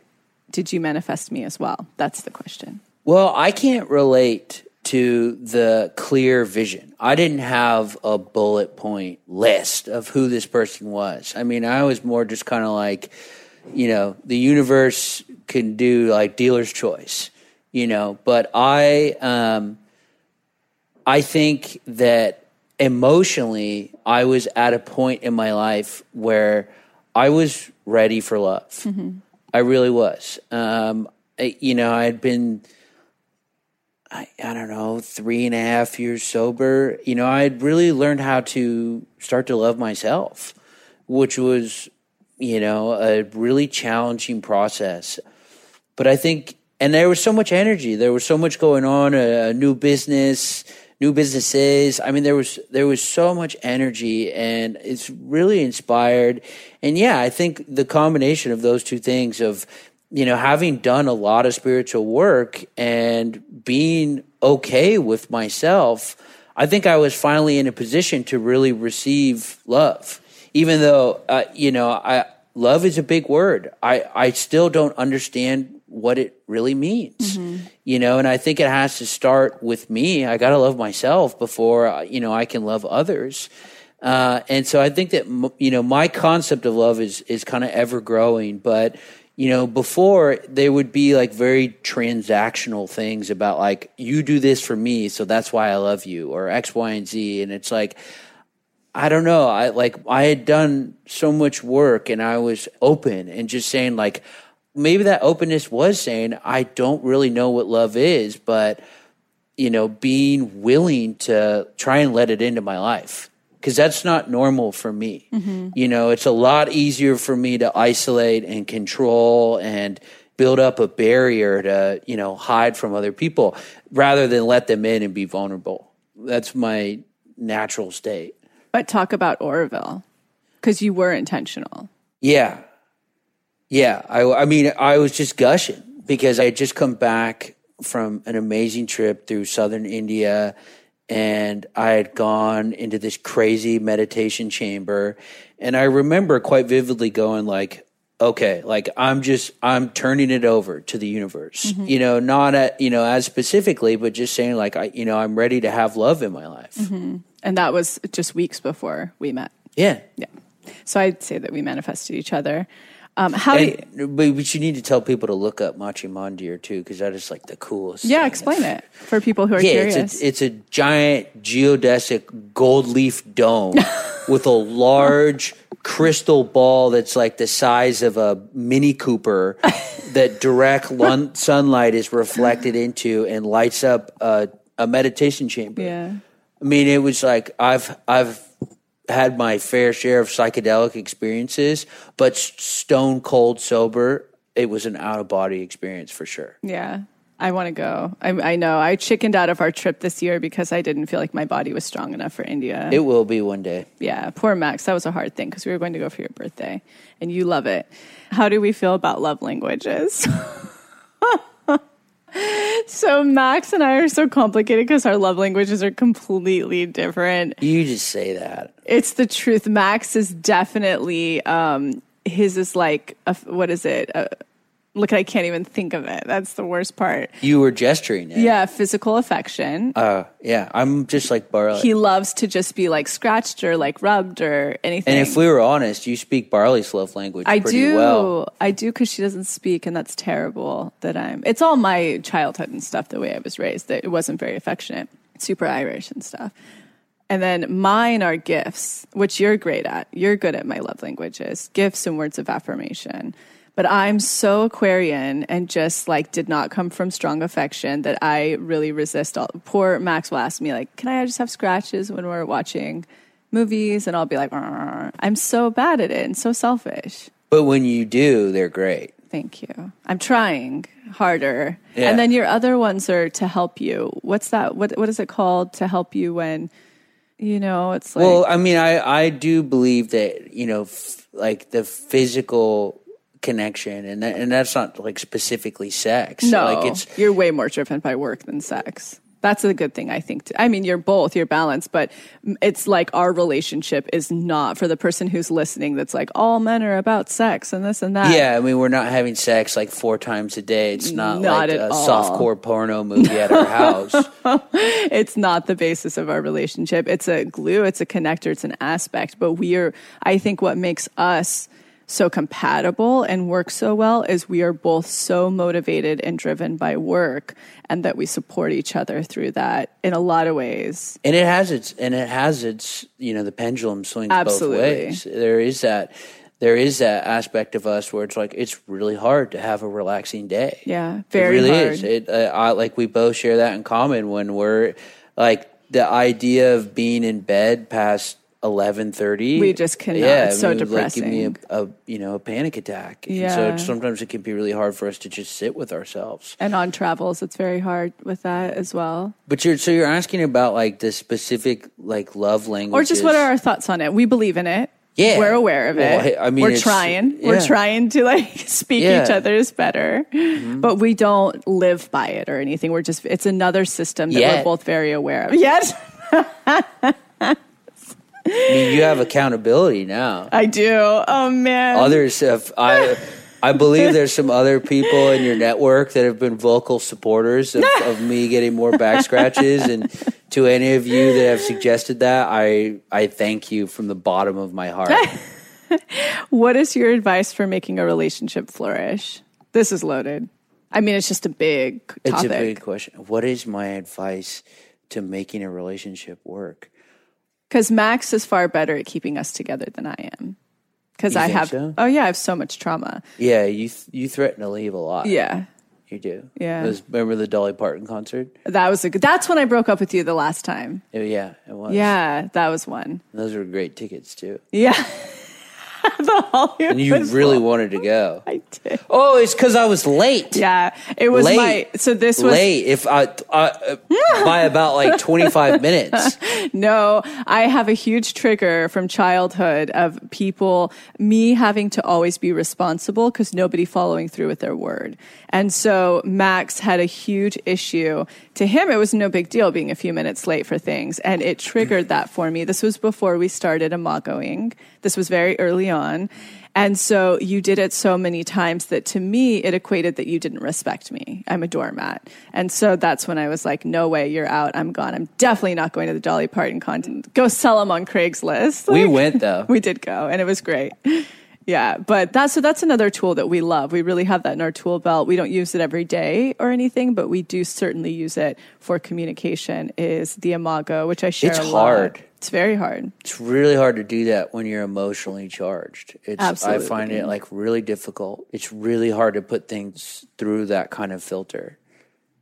did you manifest me as well? That's the question. Well, I can't relate to the clear vision. I didn't have a bullet point list of who this person was. I mean, I was more just kind of like, you know, the universe can do like dealer's choice, you know, but I, um, I think that emotionally, I was at a point in my life where I was ready for love. I really was. Um, I, you know, I had been, I, I don't know, three and a half years sober. You know, I had really learned how to start to love myself, which was, you know, a really challenging process. But I think, and there was so much energy. There was so much going on. A, a new business, new businesses. I mean, there was there was so much energy, and it's really inspired. And yeah, I think the combination of those two things of you know having done a lot of spiritual work and being okay with myself, I think I was finally in a position to really receive love. Even though uh, you know, I love is a big word. I I still don't understand what it really means. You know, and I think it has to start with me. I got to love myself before uh, you know I can love others. Uh, and so I think that you know my concept of love is is kind of ever growing, but you know, before there would be like very transactional things about like, you do this for me, so that's why I love you, or X, Y, and Z. And it's like, I don't know. I like, I had done so much work and I was open and just saying, like, maybe that openness was saying, I don't really know what love is, but, you know, being willing to try and let it into my life because that's not normal for me. Mm-hmm. You know, it's a lot easier for me to isolate and control and build up a barrier to, you know, hide from other people rather than let them in and be vulnerable. That's my natural state. But talk about Auroville because you were intentional. Yeah. Yeah. I, I mean, I was just gushing because I had just come back from an amazing trip through southern India and I had gone into this crazy meditation chamber. And I remember quite vividly going like, okay, like I'm just I'm turning it over to the universe. Mm-hmm. You know, not at you know as specifically, but just saying like I you know I'm ready to have love in my life. Mm-hmm. And that was just weeks before we met. Yeah, yeah. So I'd say that we manifested each other. Um, how and, you, but you need to tell people to look up Matrimandir too, because that is like the coolest. Yeah, explain it for people who are yeah, curious. It's a, it's a giant geodesic gold leaf dome with a large crystal ball that's like the size of a Mini Cooper that direct lun- sunlight is reflected into and lights up a, a meditation chamber. Yeah. I mean, it was like I've I've had my fair share of psychedelic experiences, but stone cold sober, it was an out of body experience for sure. Yeah. I want to go. I, I, know. I chickened out of our trip this year because I didn't feel like my body was strong enough for India. It will be one day. Yeah. Poor Max. That was a hard thing because we were going to go for your birthday and you love it. How do we feel about love languages? so Max and I are so complicated because our love languages are completely different. You just say that. It's the truth. Max is definitely um his is like a, what is it? A, look, I can't even think of it. That's the worst part. You were gesturing. It. Yeah, physical affection. Uh, yeah, I'm just like Barley. He loves to just be like scratched or like rubbed or anything. And if we were honest, you speak Barley's love language. I do. Well. I do because she doesn't speak, and that's terrible. That I'm. It's all my childhood and stuff. The way I was raised, that it wasn't very affectionate, super Irish and stuff. And then mine are gifts, which you're great at. You're good at my love languages, gifts and words of affirmation. But I'm so Aquarian and just like did not come from strong affection that I really resist all. Poor Maxwell asked me like, "Can I just have scratches when we're watching movies?" And I'll be like, "I'm so bad at it and so selfish." But when you do, they're great. Thank you. I'm trying harder. Yeah. And then your other ones are to help you. What's that? What what is it called to help you when you know, it's like Well, I mean, I I do believe that, you know, f- like the physical connection and that, and that's not like specifically sex. No. Like it's you're way more driven by work than sex. That's a good thing i think i mean you're both you're balanced but it's like our relationship is not for the person who's listening that's like all men are about sex and this and that. Yeah i mean we're not having sex like four times a day. It's not, not like a soft core porno movie at our house. It's not the basis of our relationship. It's a glue it's a connector it's an aspect but we're i think what makes us so compatible and work so well is we are both so motivated and driven by work and that we support each other through that in a lot of ways. And it has its and it has its you know the pendulum swings Absolutely. both ways. There is that there is that aspect of us where it's like it's really hard to have a relaxing day. Yeah, very it really hard. is. It uh, I, like we both share that in common when we're like the idea of being in bed past eleven thirty. We just cannot. Yeah, it's so I mean, depressing. Like, give me a, a, you know a panic attack. Yeah. And so sometimes it can be really hard for us to just sit with ourselves. And on travels, it's very hard with that as well. But you're so you're asking about like the specific like love language, or just what are our thoughts on it? We believe in it. Yeah, we're aware of it. Well, I mean, we're trying. Yeah. We're trying to like speak yeah. each other's better, mm-hmm. but we don't live by it or anything. We're just it's another system that we're both very aware of. Yes. I mean, you have accountability now. I do. Oh man. Others have. I. I believe there's some other people in your network that have been vocal supporters of, of me getting more back scratches, and to any of you that have suggested that, I I thank you from the bottom of my heart. what is your advice for making a relationship flourish? This is loaded. I mean, it's just a big topic. It's a big question. What is my advice to making a relationship work? Because Max is far better at keeping us together than I am. Because I have, so? oh yeah, I have so much trauma. Yeah, you th- you threaten to leave a lot. Yeah, you do. Yeah. Was- remember the Dolly Parton concert? that was a good. That's when I broke up with you the last time. Oh, yeah, it was. Yeah, that was one. those were great tickets too. Yeah, the Hollywood. And you really wanted to go. I did. Oh, it's because I was late. Yeah, it was Late. my. So this was late. If I uh, by about like twenty five minutes. No, I have a huge trigger from childhood of people, me having to always be responsible because nobody following through with their word. And so Max had a huge issue. To him, it was no big deal being a few minutes late for things. And it triggered that for me. This was before we started Imagoing. This was very early on. And so you did it so many times that to me, it equated that you didn't respect me. I'm a doormat. And so that's when I was like, no way, you're out. I'm gone. I'm definitely not going to the Dolly Parton content. Go sell them on Craigslist. We went though. we did go and it was great. Yeah, but that's so that's another tool that we love. We really have that in our tool belt. We don't use it every day or anything, but we do certainly use it for communication. Is the Imago, which I share. It's a lot. hard. It's very hard. It's really hard to do that when you're emotionally charged. It's Absolutely. I find it like really difficult. It's really hard to put things through that kind of filter.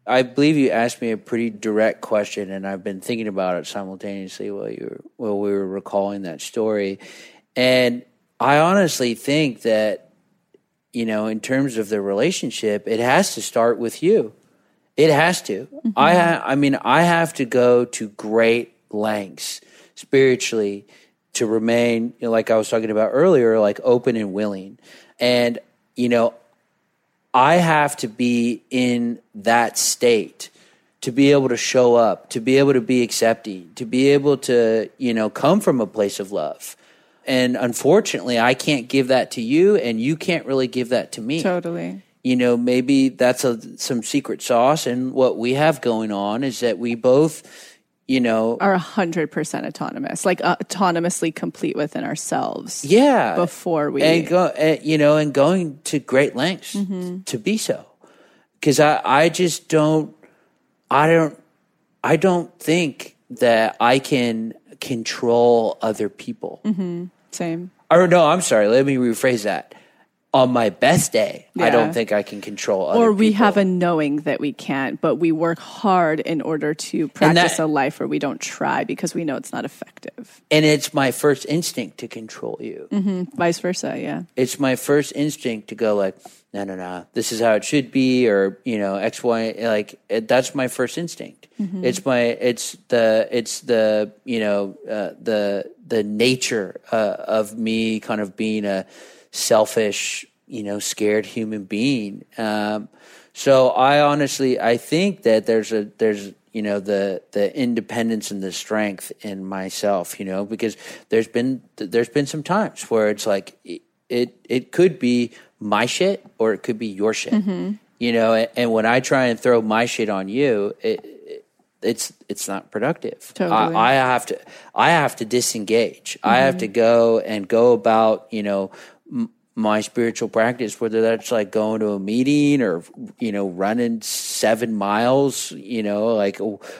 I believe you asked me a pretty direct question, and I've been thinking about it simultaneously while you were, while we were recalling that story. And I honestly think that you know, in terms of the relationship, it has to start with you. It has to. Mm-hmm. I ha- I mean, I have to go to great lengths spiritually to remain, you know, like I was talking about earlier, like open and willing. And, you know, I have to be in that state to be able to show up, to be able to be accepting, to be able to, you know, come from a place of love. And unfortunately, I can't give that to you, and you can't really give that to me. Totally. you know maybe that's a some secret sauce and what we have going on is that we both you know Are hundred percent autonomous, like uh, autonomously complete within ourselves. yeah. Before we- and go and, you know and going to great lengths mm-hmm. to be so. Because i i just don't i don't i don't think that i can control other people mm-hmm. Same. or no i'm sorry let me rephrase that on my best day i don't think i can control other Or we people. have a knowing that we can't, but we work hard in order to practice a life where we don't try because we know it's not effective. and it's my first instinct to control you Mm-hmm. Vice versa, yeah. it's my first instinct to go like no no no this is how it should be or you know x y like it, that's my first instinct it's my it's the it's the you know uh, the the nature uh, of me kind of being a selfish you know scared human being. Um, so i honestly i think that there's a there's you know the the independence and the strength in myself you know because there's been there's been some times where it's like it it, it could be my shit or it could be your shit. You know and, and when i try and throw my shit on you it it's it's not productive. Totally. I, I have to i have to disengage. I have to mm-hmm. go and go about you know m- my spiritual practice, whether that's like going to a meeting or, you know, running seven miles, you know, like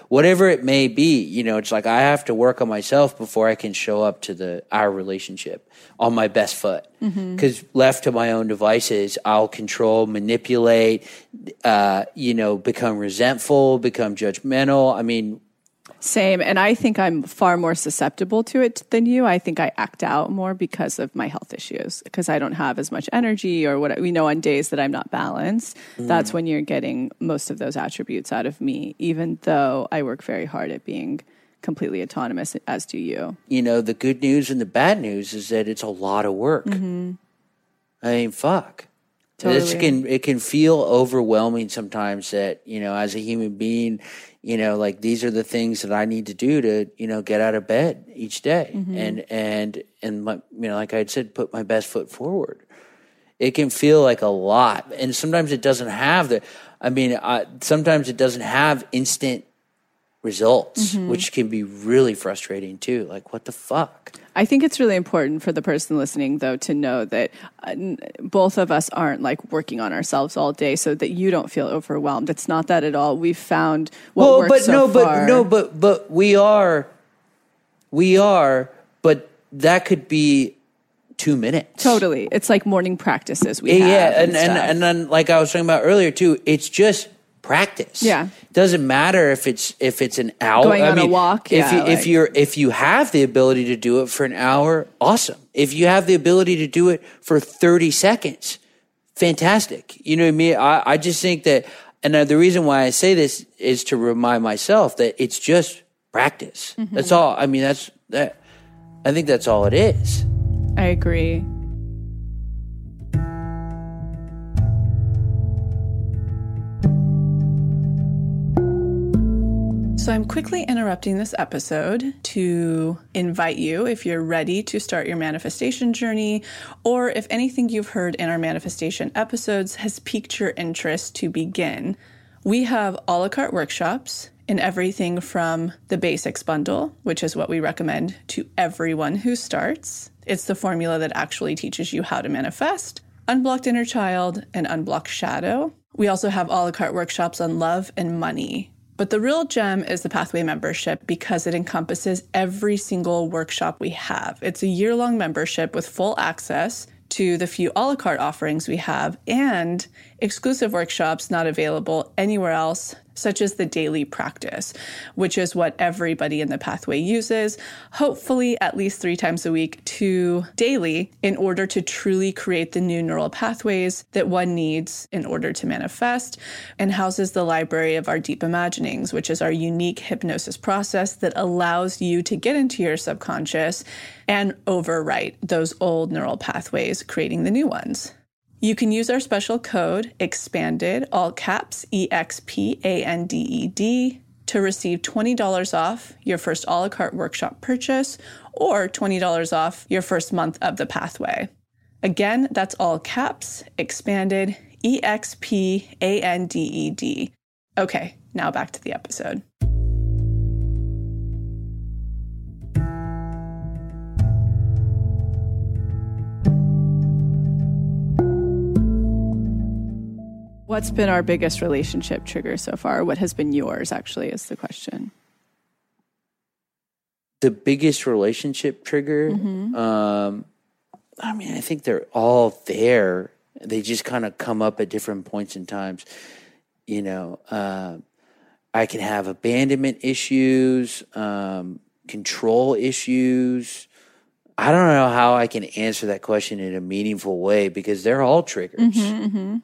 whatever it may be, you know, it's like I have to work on myself before I can show up to the, our relationship on my best foot. Cause left to my own devices, I'll control, manipulate, uh, you know, become resentful, become judgmental. I mean, Same. And I think I'm far more susceptible to it than you. I think I act out more because of my health issues, because I don't have as much energy or what we know on days that I'm not balanced. That's mm. when you're getting most of those attributes out of me, even though I work very hard at being completely autonomous, as do you. you know, the good news and the bad news is that it's a lot of work. Mm-hmm. I mean, fuck. This can it can feel overwhelming sometimes that you know as a human being you know like these are the things that I need to do to you know get out of bed each day. Mm-hmm. And and and my, you know like I said put my best foot forward. It can feel like a lot. And sometimes it doesn't have the i mean I, sometimes it doesn't have instant results, mm-hmm. which can be really frustrating too. Like, what the fuck? I think it's really important for the person listening, though, to know that uh, both of us aren't like working on ourselves all day, so that you don't feel overwhelmed. It's not that at all. We've found what Well, works but so no, far. but no, but but we are, we are, but that could be two minutes. totally. It's like morning practices we Yeah, have. yeah, and and, and, and then like I was talking about earlier too, it's just practice. Yeah. doesn't matter if it's if it's an hour. Going I on a mean, walk, If yeah, you, if you're if you have the ability to do it for an hour, awesome. If you have the ability to do it for thirty seconds, fantastic. You know what I mean? I I just think that, and the reason why I say this is to remind myself that it's just practice. Mm-hmm. That's all. I mean, that's that. I think that's all it is. I agree. So, I'm quickly interrupting this episode to invite you, if you're ready to start your manifestation journey, or if anything you've heard in our manifestation episodes has piqued your interest to begin. We have a la carte workshops in everything from the basics bundle, which is what we recommend to everyone who starts. It's the formula that actually teaches you how to manifest, unblocked inner child, and unblocked shadow. We also have a la carte workshops on love and money. But the real gem is the Pathway membership because it encompasses every single workshop we have. It's a year long membership with full access to the few a la carte offerings we have and exclusive workshops not available anywhere else, such as the daily practice, which is what everybody in the pathway uses, hopefully at least three times a week to daily, in order to truly create the new neural pathways that one needs in order to manifest, and houses the library of our deep imaginings, which is our unique hypnosis process that allows you to get into your subconscious and overwrite those old neural pathways, creating the new ones. You can use our special code expanded, all caps E X P A N D E D, to receive $20 off your first a la carte workshop purchase or $20 off your first month of the pathway. Again, that's all caps, expanded, E X P A N D E D. Okay, now back to the episode. What's been our biggest relationship trigger so far? What has been yours, actually, is the question. the biggest relationship trigger Mm-hmm. um i mean i think they're all there they just kind of come up at different points in times you know um i can have abandonment issues um control issues i don't know how i can answer that question in a meaningful way because they're all triggers Mm-hmm,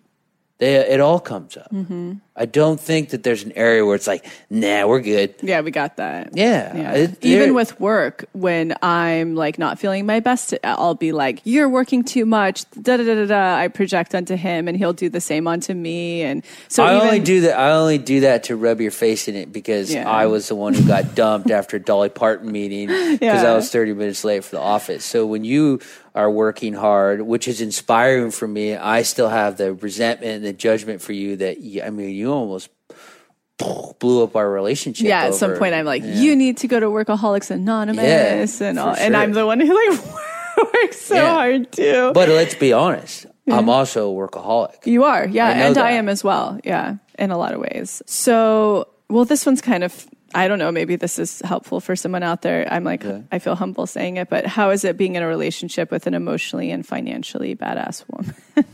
they it all comes up mm-hmm. i don't think that there's an area where it's like nah we're good Yeah, we got that. yeah, Yeah. it- Even with work, when I'm like not feeling my best, I'll be like, "You're working too much." Da da da da. I project onto him, and he'll do the same onto me. And so I even, only do that. I only do that to rub your face in it because Yeah. I was the one who got dumped after a Dolly Parton meeting because Yeah. I was thirty minutes late for the office. So when you are working hard, which is inspiring for me, I still have the resentment and the judgment for you that you- I mean you almost blew up our relationship. yeah. At some point, I'm like, Yeah. "You need to go to Workaholics Anonymous," Yeah, and all, and I'm the one who like works so Yeah. hard too. But let's be honest, I'm mm-hmm. also a workaholic. You are, yeah, I and I am as well, yeah, in a lot of ways. So, well, this one's kind of, I don't know, maybe this is helpful for someone out there. I'm like, I feel humble saying it, but how is it being in a relationship with an emotionally and financially badass woman?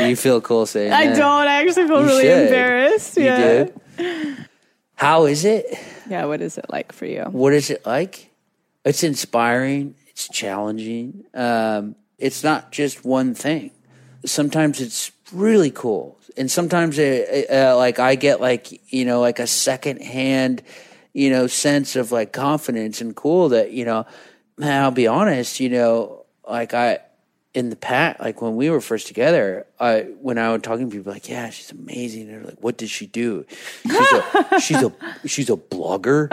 You feel cool saying that I that. don't. I actually feel You really should. embarrassed. You yeah. do. How is it? Yeah. What is it like for you? what is it like? It's inspiring. It's challenging. Um, it's not just one thing. Sometimes it's really cool, and sometimes it, uh, like I get like you know like a second hand you know sense of like confidence and cool that you know. Man, I'll be honest. You know, like I in the past, like when we were first together, I when I was talking to people, like, yeah, she's amazing. And they're like, what does she do? She's a she's a she's a blogger,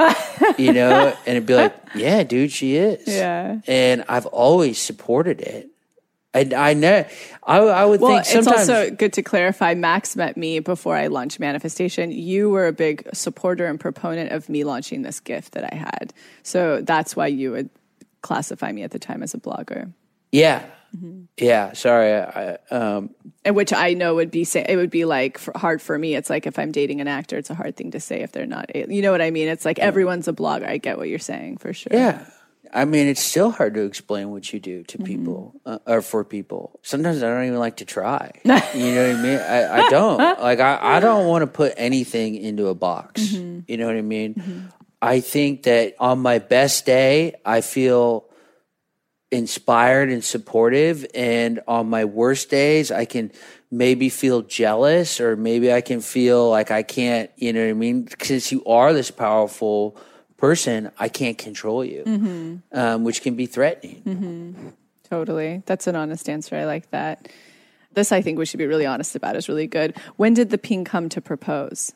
you know. And it'd be like, yeah, dude, she is. Yeah. And I've always supported it. I, I know. I, I would Well, think it's also good to clarify. Max met me before I launched Manifestation. You were a big supporter and proponent of me launching this gift that I had. So that's why you would classify me at the time as a blogger. yeah, Mm-hmm. yeah. Sorry. I, um, And which I know would be say it would be like for, hard for me. It's like if I'm dating an actor, it's a hard thing to say if they're not. You know what I mean? It's like everyone's a blogger. I get what you're saying for sure. yeah. I mean, it's still hard to explain what you do Mm-hmm. to people uh, or for people. Sometimes I don't even like to try. you know what I mean? I, I don't like. I, I don't want to put anything into a box. Mm-hmm. You know what I mean? I think that on my best day, I feel inspired and supportive and on my worst days i can maybe feel jealous or maybe i can feel like i can't you know what i mean since you are this powerful person i can't control you mm-hmm. um, which can be threatening mm-hmm. Totally. That's an honest answer. I like that. This, I think we should be really honest about, is really good. When did the ping come to propose?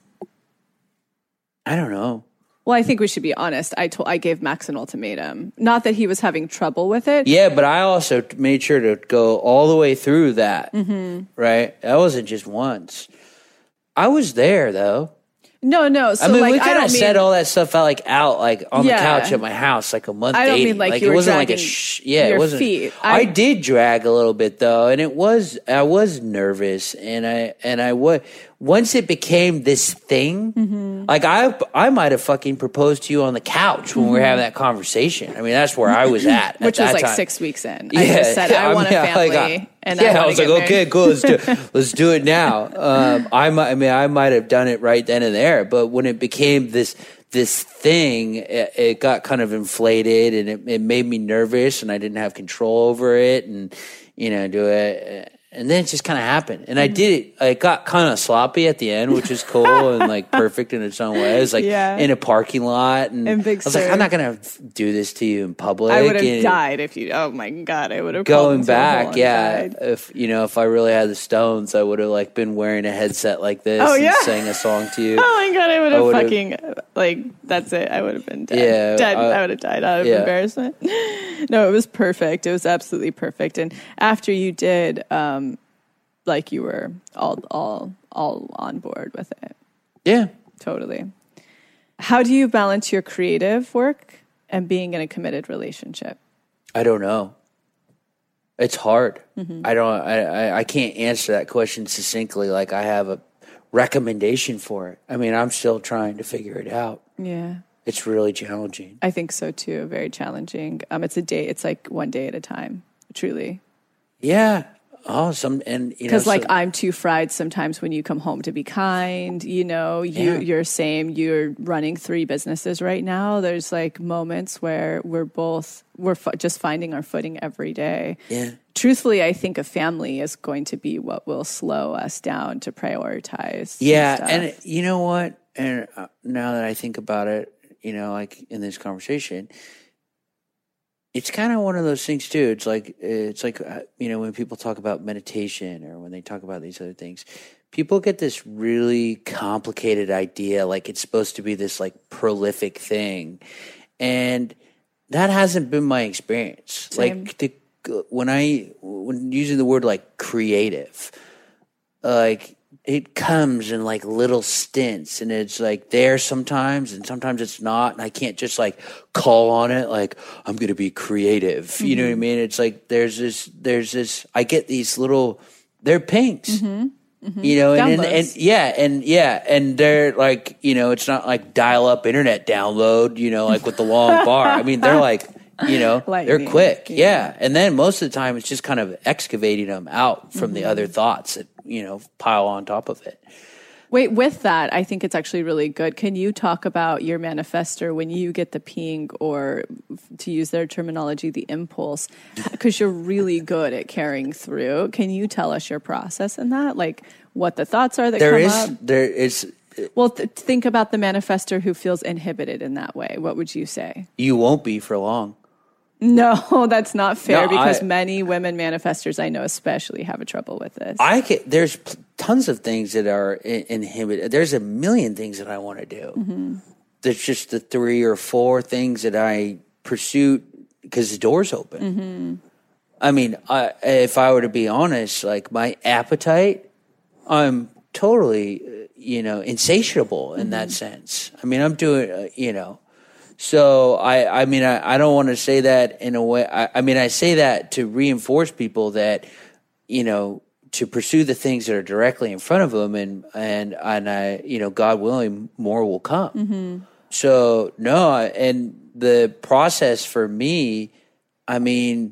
i don't know Well, I think we should be honest. I told I gave Max an ultimatum. Not that he was having trouble with it. yeah but i also made sure to go all the way through that mm-hmm. right that wasn't just once i was there though No, no. So I mean, like, we kind of said all that stuff out like out like on Yeah. the couch at my house like a month. I don't dating. mean, like, you it were wasn't like a dragging sh- yeah, it wasn't. feet. I, I- did drag a little bit though, and it was I was nervous, and I and I was once it became this thing. Mm-hmm. Like I I might have fucking proposed to you on the couch when we were having that conversation. I mean, that's where I was at, at which was like time. six weeks in. I just said I, want mean, a family, like, I- and yeah, I, I, was like, get okay, cool, let's do let's do it now. Um, I might, I mean, I might have done it right then and there, but when it became this this thing, it, it got kind of inflated, and it, it made me nervous, and I didn't have control over it, and you know, do it. And then it just kind of happened, and I Mm-hmm. did it. It got kind of sloppy at the end, which is cool and like perfect in its own way. It was like Yeah. in a parking lot, and Big I was like, I'm not gonna do this to you in public. I would have died if you. Oh my god, I would have going into a hole back, yeah. If you know, if I really had the stones, I would have like been wearing a headset like this Oh, and yeah. sang a song to you. Oh my god, I would have fucking like that's it. I would have been dead. Yeah, dead. I- I, would have died out of yeah. embarrassment. No, it was perfect. It was absolutely perfect. And after you did, um, like you were all all all on board with it. Yeah, Totally. How do you balance your creative work and being in a committed relationship? I don't know. It's hard. Mm-hmm. I don't. I, I I can't answer that question succinctly. Like I have a recommendation for it. I mean, I'm still trying to figure it out. Yeah. It's really challenging. I think so too. Very challenging. Um, it's a day. It's like one day at a time. Truly, Yeah. Oh, some and you know, because like so- I'm too fried sometimes when you come home to be kind. You know, you Yeah. you're same. You're running three businesses right now. There's like moments where we're both we're f- just finding our footing every day. yeah. Truthfully, I think a family is going to be what will slow us down to prioritize. Yeah, stuff. and you know what? And uh, now that I think about it, you know, like in this conversation, it's kind of one of those things too. It's like it's like uh, you know when people talk about meditation or when they talk about these other things, people get this really complicated idea like it's supposed to be this like prolific thing, and that hasn't been my experience. Same. Like the when I when using the word like creative, like it comes in like little stints and it's like there sometimes and sometimes it's not and i can't just like call on it like i'm gonna be creative. You know what i mm-hmm. mean? It's like there's this there's this i get these little they're pinks. Mm-hmm. Mm-hmm. You know and, and, and yeah and yeah and they're like you know it's not like dial up internet download you know like with the long bar. I mean they're like you know they're quick. Yeah. yeah. And then most of the time it's just kind of excavating them out from the Mm-hmm. other thoughts that you know pile on top of it Wait, with that, I think it's actually really good. Can you talk about your manifestor when you get the ping, or to use their terminology, the impulse? Because you're really good at carrying through. Can you tell us your process in that? Like what the thoughts are that there come is up? there is Well, th- think about the manifestor who feels inhibited in that way. What would you say? you won't be for long No, that's not fair No, because I- many women manifestors I know especially have a trouble with this. i can there's tons of things that are inhibited there's a million things that i want to do Mm-hmm. there's just the three or four things that i pursue because the door's open Mm-hmm. I mean, I, if I were to be honest, like my appetite, I'm totally, uh, you know, insatiable in that sense. I mean, I'm doing, uh, you know, so I, I mean, I, I don't want to say that in a way. I, I mean, I say that to reinforce people that, you know, to pursue the things that are directly in front of them, and and and I, you know, God willing, more will come. Mm-hmm. So no, and the process for me, I mean,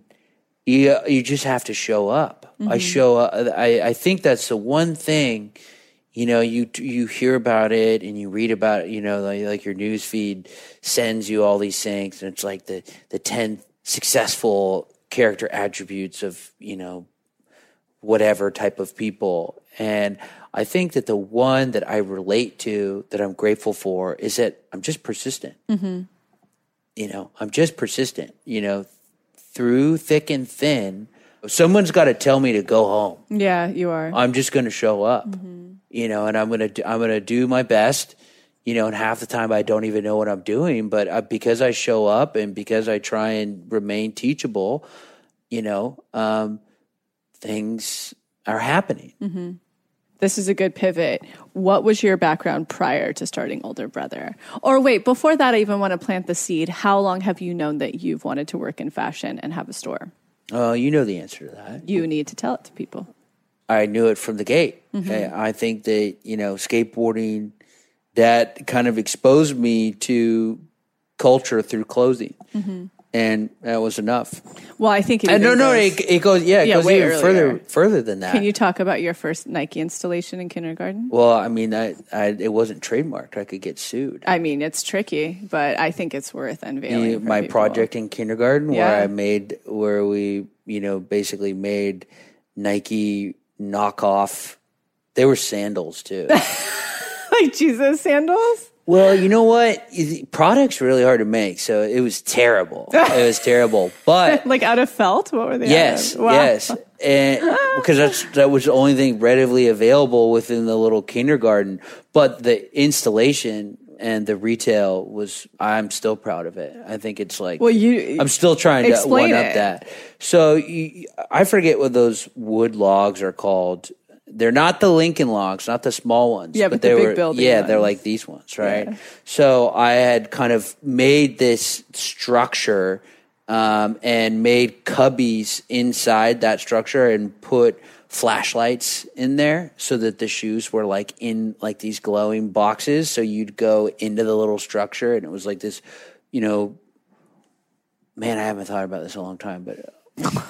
you you just have to show up. I mm-hmm. show up. I I think that's the one thing. You know, you you hear about it and you read about it. You know, like, like your news feed sends you all these things, and it's like the the ten successful character attributes of you know whatever type of people. And I think that the one that I relate to that I'm grateful for is that I'm just persistent. Mm-hmm. You know, I'm just persistent, you know, through thick and thin. Someone's got to tell me to go home. Yeah, you are. I'm just going to show up, mm-hmm. You know, and I'm going to, I'm to do my best, you know, and half the time I don't even know what I'm doing, but uh, because I show up and because I try and remain teachable, you know, um, things are happening. this is a good pivot. What was your background prior to starting Older Brother? Or wait, before that, I even want to plant the seed. How long have you known that you've wanted to work in fashion and have a store? Oh, you know the answer to that. You need to tell it to people. I knew it from the gate. Mm-hmm. I I think that, you know, skateboarding, that kind of exposed me to culture through clothing. Mm-hmm. And that was enough. Well, I think it no, no, goes- it, it goes, yeah, it Yeah, goes even earlier. further, further than that. Can you talk about your first Nike installation in kindergarten? well, I mean, I, I, it wasn't trademarked. I could get sued. I mean, it's tricky, but I think it's worth unveiling. You- my people. project in kindergarten where I made where we you know basically made Nike knockoff. They were sandals too. like Jesus sandals. well, you know what? Products really hard to make, so it was terrible. it was terrible, but Like out of felt? What were they? yes? Wow. yes, and because that's that was the only thing readily available within the little kindergarten. But the installation and the retail was. I'm still proud of it. I think it's like Well, you. I'm still trying to one up it. that. So you, I forget what those wood logs are called. They're not the Lincoln logs, not the small ones. Yeah, but the they big were. building yeah, they're like these ones, right? Yeah. So I had kind of made this structure um, and made cubbies inside that structure and put flashlights in there so that the shoes were like in like these glowing boxes. So you'd go into the little structure and it was like this, you know, man, I haven't thought about this in a long time, but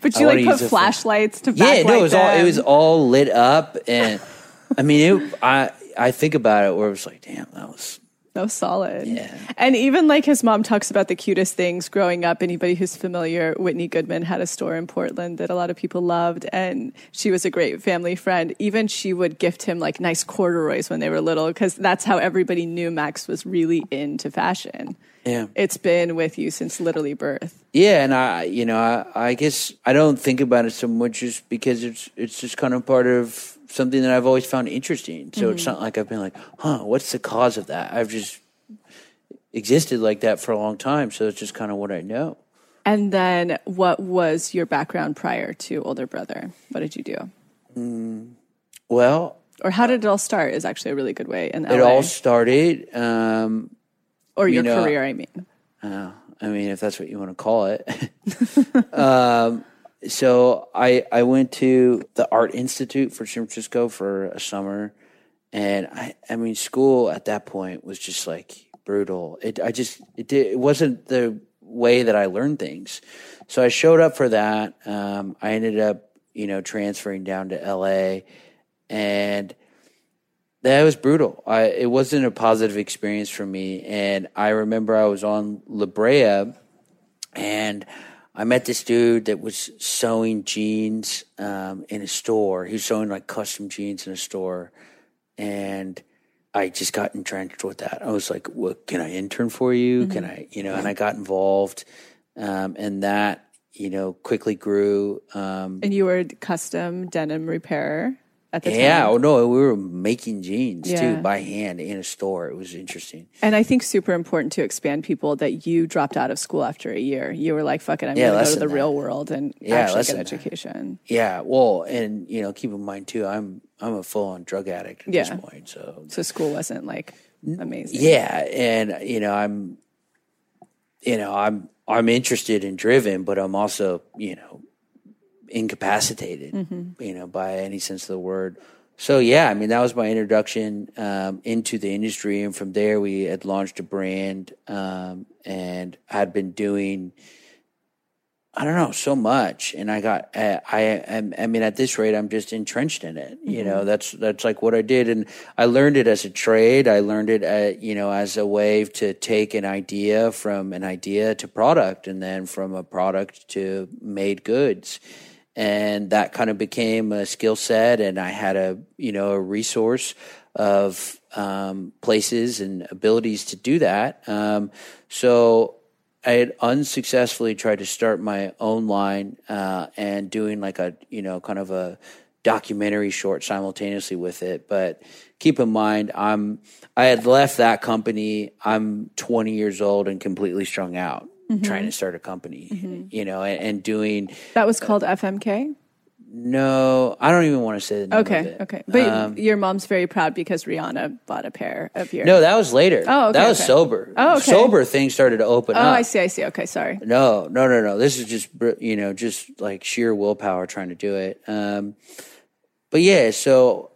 but you like put flashlights to yeah, no, it was all it was all lit up, and I mean, it, I I think about it where it was like, damn, that was So solid. Yeah. And even like his mom talks about the cutest things growing up. Anybody who's familiar, Whitney Goodman had a store in Portland that a lot of people loved. And she was a great family friend. Even she would gift him like nice corduroys when they were little because that's how everybody knew Max was really into fashion. yeah. It's been with you since literally birth. Yeah, and I, you know, I, I guess I don't think about it so much just because it's it's just kind of part of something that I've always found interesting. So it's not like I've been like, huh, what's the cause of that? I've just existed like that for a long time, so it's just kind of what I know. And then what was your background prior to older brother? What did you do? Well, Or how did it all start is actually a really good way LA. it all started. Um, or your know, career, I mean. Uh, I mean, if that's what you want to call it. um, so I I went to the Art Institute for San Francisco for a summer, and I I mean, school at that point was just like brutal. It I just it did it wasn't the way that I learned things. So I showed up for that. Um, I ended up you know transferring down to L.A. and that was brutal. I, it wasn't a positive experience for me. And I remember I was on La Brea and I met this dude that was sewing jeans um, in a store. He was sewing like custom jeans in a store. And I just got entrenched with that. I was like, what, can I intern for you? Can I, you know, and I got involved. Um, and that, you know, quickly grew. Um, And you were custom denim repairer. At the Yeah, time. oh no, we were making jeans Yeah. too by hand in a store. It was interesting. And I think super important to expand people that you dropped out of school after a year. You were like, fuck it, I'm Yeah, going to go to the than real world and Yeah, actually get that. education. Yeah, well, and you know, keep in mind too, I'm I'm a full on drug addict at Yeah. this point. So So school wasn't like amazing. yeah, and you know, I'm you know, I'm I'm interested and driven, but I'm also, you know, incapacitated, Mm-hmm. you know, by any sense of the word. So yeah, I mean that was my introduction um, into the industry, and from there we had launched a brand, um, and had been doing, I don't know, so much, and I got, I, I, am- I mean, at this rate, I'm just entrenched in it. You know, that's that's like what I did, and I learned it as a trade. I learned it, uh you know, as a way to take an idea from an idea to product, and then from a product to made goods and that kind of became a skill set and i had a you know a resource of um, places and abilities to do that. Um, so i had unsuccessfully tried to start my own line uh, and doing like a you know kind of a documentary short simultaneously with it. But keep in mind i'm i had left that company i'm 20 years old and completely strung out trying to start a company you know and, and doing That was called FMK? no, I don't even want to say the name of Okay, okay. But Um, your mom's very proud because Rihanna bought a pair of your. no, that was later. Oh, okay, that was okay. sober. Oh, okay. Sober things started to open Oh, up. Oh, I see, I see. Okay, sorry. No, no, no, no. This is just you know just like sheer willpower trying to do it. Um, but yeah, so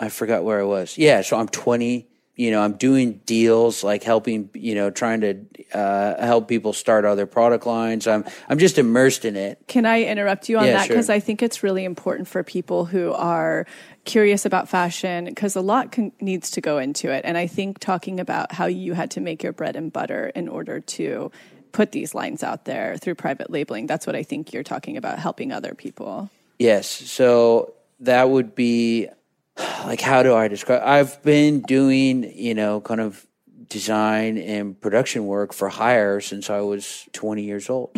I forgot where I was. Yeah, so I'm 20. You know, I'm doing deals like helping. You know, trying to uh, help people start other product lines. I'm I'm just immersed in it. Can I interrupt you on Yeah, that? sure. Because I think it's really important for people who are curious about fashion, because a lot con- needs to go into it. And I think talking about how you had to make your bread and butter in order to put these lines out there through private labeling, that's what I think you're talking about, helping other people. Yes. So that would be like how do I describe I've been doing, you know, kind of design and production work for hire since I was 20 years old.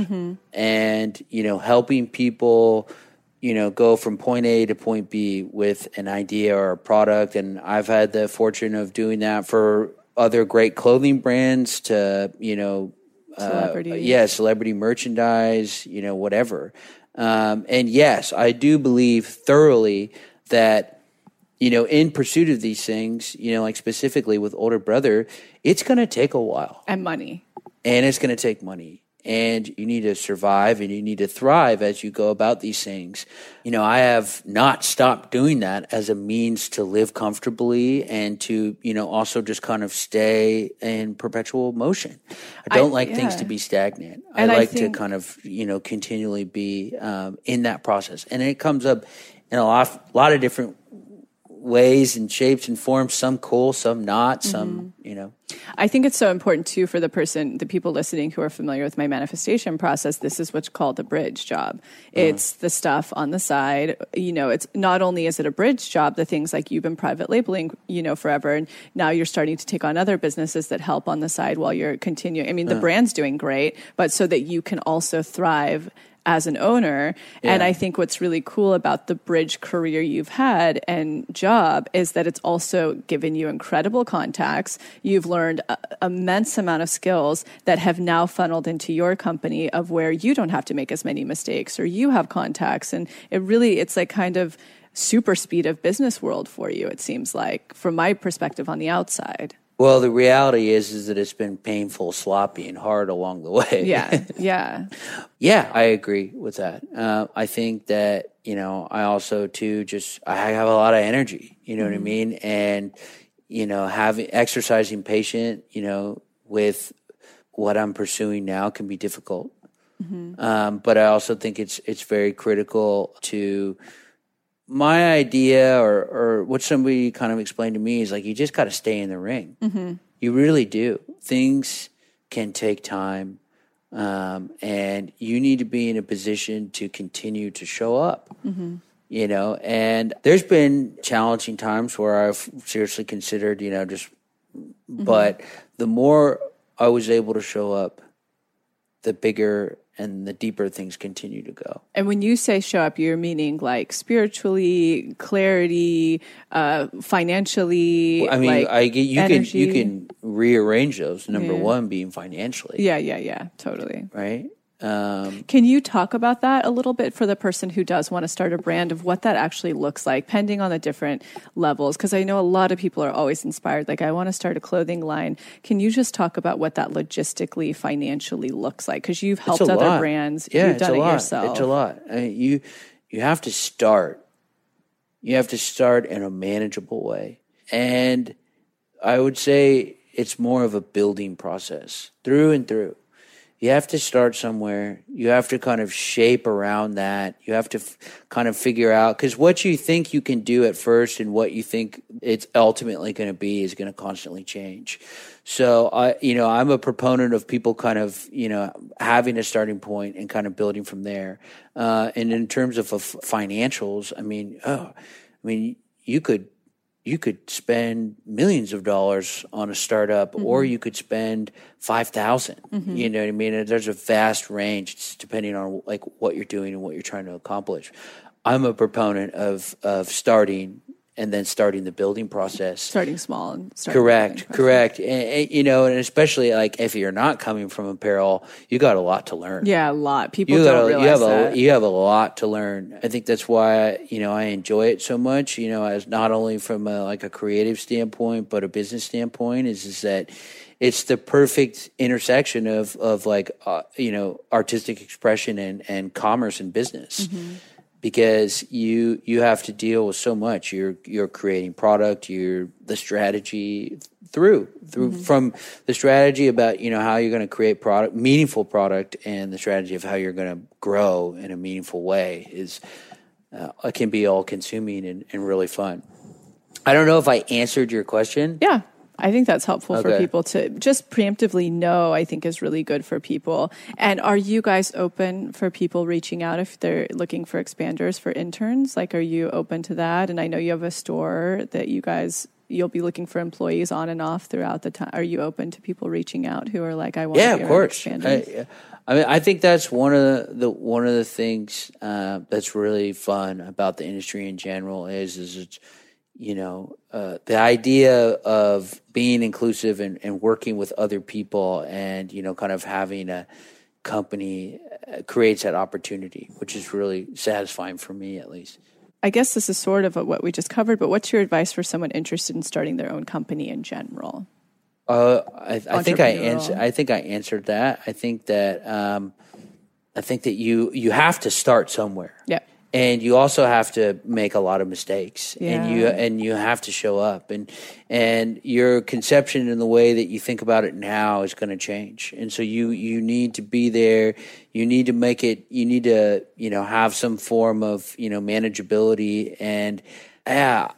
And, you know, helping people, you know, go from point A to point B with an idea or a product and I've had the fortune of doing that for other great clothing brands to, you know, Celebrities. uh, yeah, celebrity merchandise, you know, whatever. Um, and yes, I do believe thoroughly that, you know, in pursuit of these things, you know, like specifically with older brother, it's going to take a while And money. and it's going to take money and you need to survive and you need to thrive as you go about these things. You know, I have not stopped doing that as a means to live comfortably and to, you know, also just kind of stay in perpetual motion. I don't like things to be stagnant. And I I like think- to kind of, you know, continually be um, in that process. And it comes up in a lot, lot of different ways and shapes and forms, some cool, some not, some, mm-hmm. you know. I think it's so important too for the person, the people listening who are familiar with my manifestation process. This is what's called the bridge job. Uh-huh. It's the stuff on the side. You know, it's not only is it a bridge job, the things like you've been private labeling, you know, forever, and now you're starting to take on other businesses that help on the side while you're continuing. I mean, the uh-huh. brand's doing great, but so that you can also thrive as an owner. And I think what's really cool about the bridge career you've had and job is that it's also given you incredible contacts. You've learned a immense amount of skills that have now funneled into your company of where you don't have to make as many mistakes or you have contacts. And it really, it's like kind of super speed of business world for you, it seems like, from my perspective on the outside. Well, the reality is, is that it's been painful, sloppy, and hard along the way. Yeah. Yeah. yeah, I agree with that. Uh, I think that you know, I also too just I have a lot of energy. You know what I mean? And you know, having exercising patient, you know, with what I'm pursuing now can be difficult. Um, but I also think it's it's very critical to my idea or or what somebody kind of explained to me is like you just got to stay in the ring. Mm-hmm. You really do. Things can take time, um, and you need to be in a position to continue to show up. Mm-hmm. You know, and there's been challenging times where I've seriously considered, you know, just. Mm-hmm. But the more I was able to show up, the bigger and the deeper things continue to go. And when you say show up, you're meaning like spiritually, clarity, uh, financially. I mean, like I get you energy. can you can rearrange those. Number Yeah. one being financially, Yeah, yeah, yeah, totally. right? Um, Can you talk about that a little bit for the person who does want to start a brand of what that actually looks like, pending on the different levels? Because I know a lot of people are always inspired, like, I want to start a clothing line. Can you just talk about what that logistically, financially looks like? Because you've helped other lot. brands, Yeah, you've it's done a it lot. yourself. It's a lot. I mean, you you have to start. You have to start in a manageable way, and I would say it's more of a building process through and through. You have to start somewhere. You have to kind of shape around that. You have to f- kind of figure out because what you think you can do at first and what you think it's ultimately going to be is going to constantly change. So I, you know, I'm a proponent of people kind of, you know, having a starting point and kind of building from there. Uh, and in terms of, of financials, I mean, oh, I mean, you could you could spend millions of dollars on a startup or mm-hmm. you could spend 5000 mm-hmm. you know what i mean? There's a vast range it's depending on like what you're doing and what you're trying to accomplish. I'm a proponent of of starting and then starting the building process Starting small and starting correct correct and, and, you know and especially like if you're not coming from apparel you got a lot to learn Yeah, a lot. People you don't a, realize you have that. a you have a lot to learn. I think that's why you know I enjoy it so much. You know, as not only from a, like a creative standpoint, but a business standpoint, is is that it's the perfect intersection of of like uh, you know artistic expression and and commerce and business. Mm-hmm. Because you you have to deal with so much. You're you're creating product. You're the strategy through through Mm-hmm. from the strategy about you know how you're going to create product meaningful product and the strategy of how you're going to grow in a meaningful way is uh, it can be all consuming and, and really fun i don't know if i answered your question Yeah. I think that's helpful for people to just preemptively know, I think is really good for people. And are you guys open for people reaching out if they're looking for expanders for interns? Like, are you open to that? And I know you have a store that you guys, you'll be looking for employees on and off throughout the time. Are you open to people reaching out who are like, I want yeah to be of course? I, I mean i think that's one of the, the one of the things uh, that's really fun about the industry in general is is it's you know uh, the idea of being inclusive and, and working with other people and you know kind of having a company uh, creates that opportunity which is really satisfying for me at least I guess this is sort of what we just covered, but what's your advice for someone interested in starting their own company in general? Uh, I, I think I answered. I think I answered that. I think that um, I think that you you have to start somewhere. Yeah. And you also have to make a lot of mistakes, and you and you have to show up, and and your conception and the way that you think about it now is going to change, and so you you need to be there. You need to make it. You need to you know have some form of you know manageability, and yeah,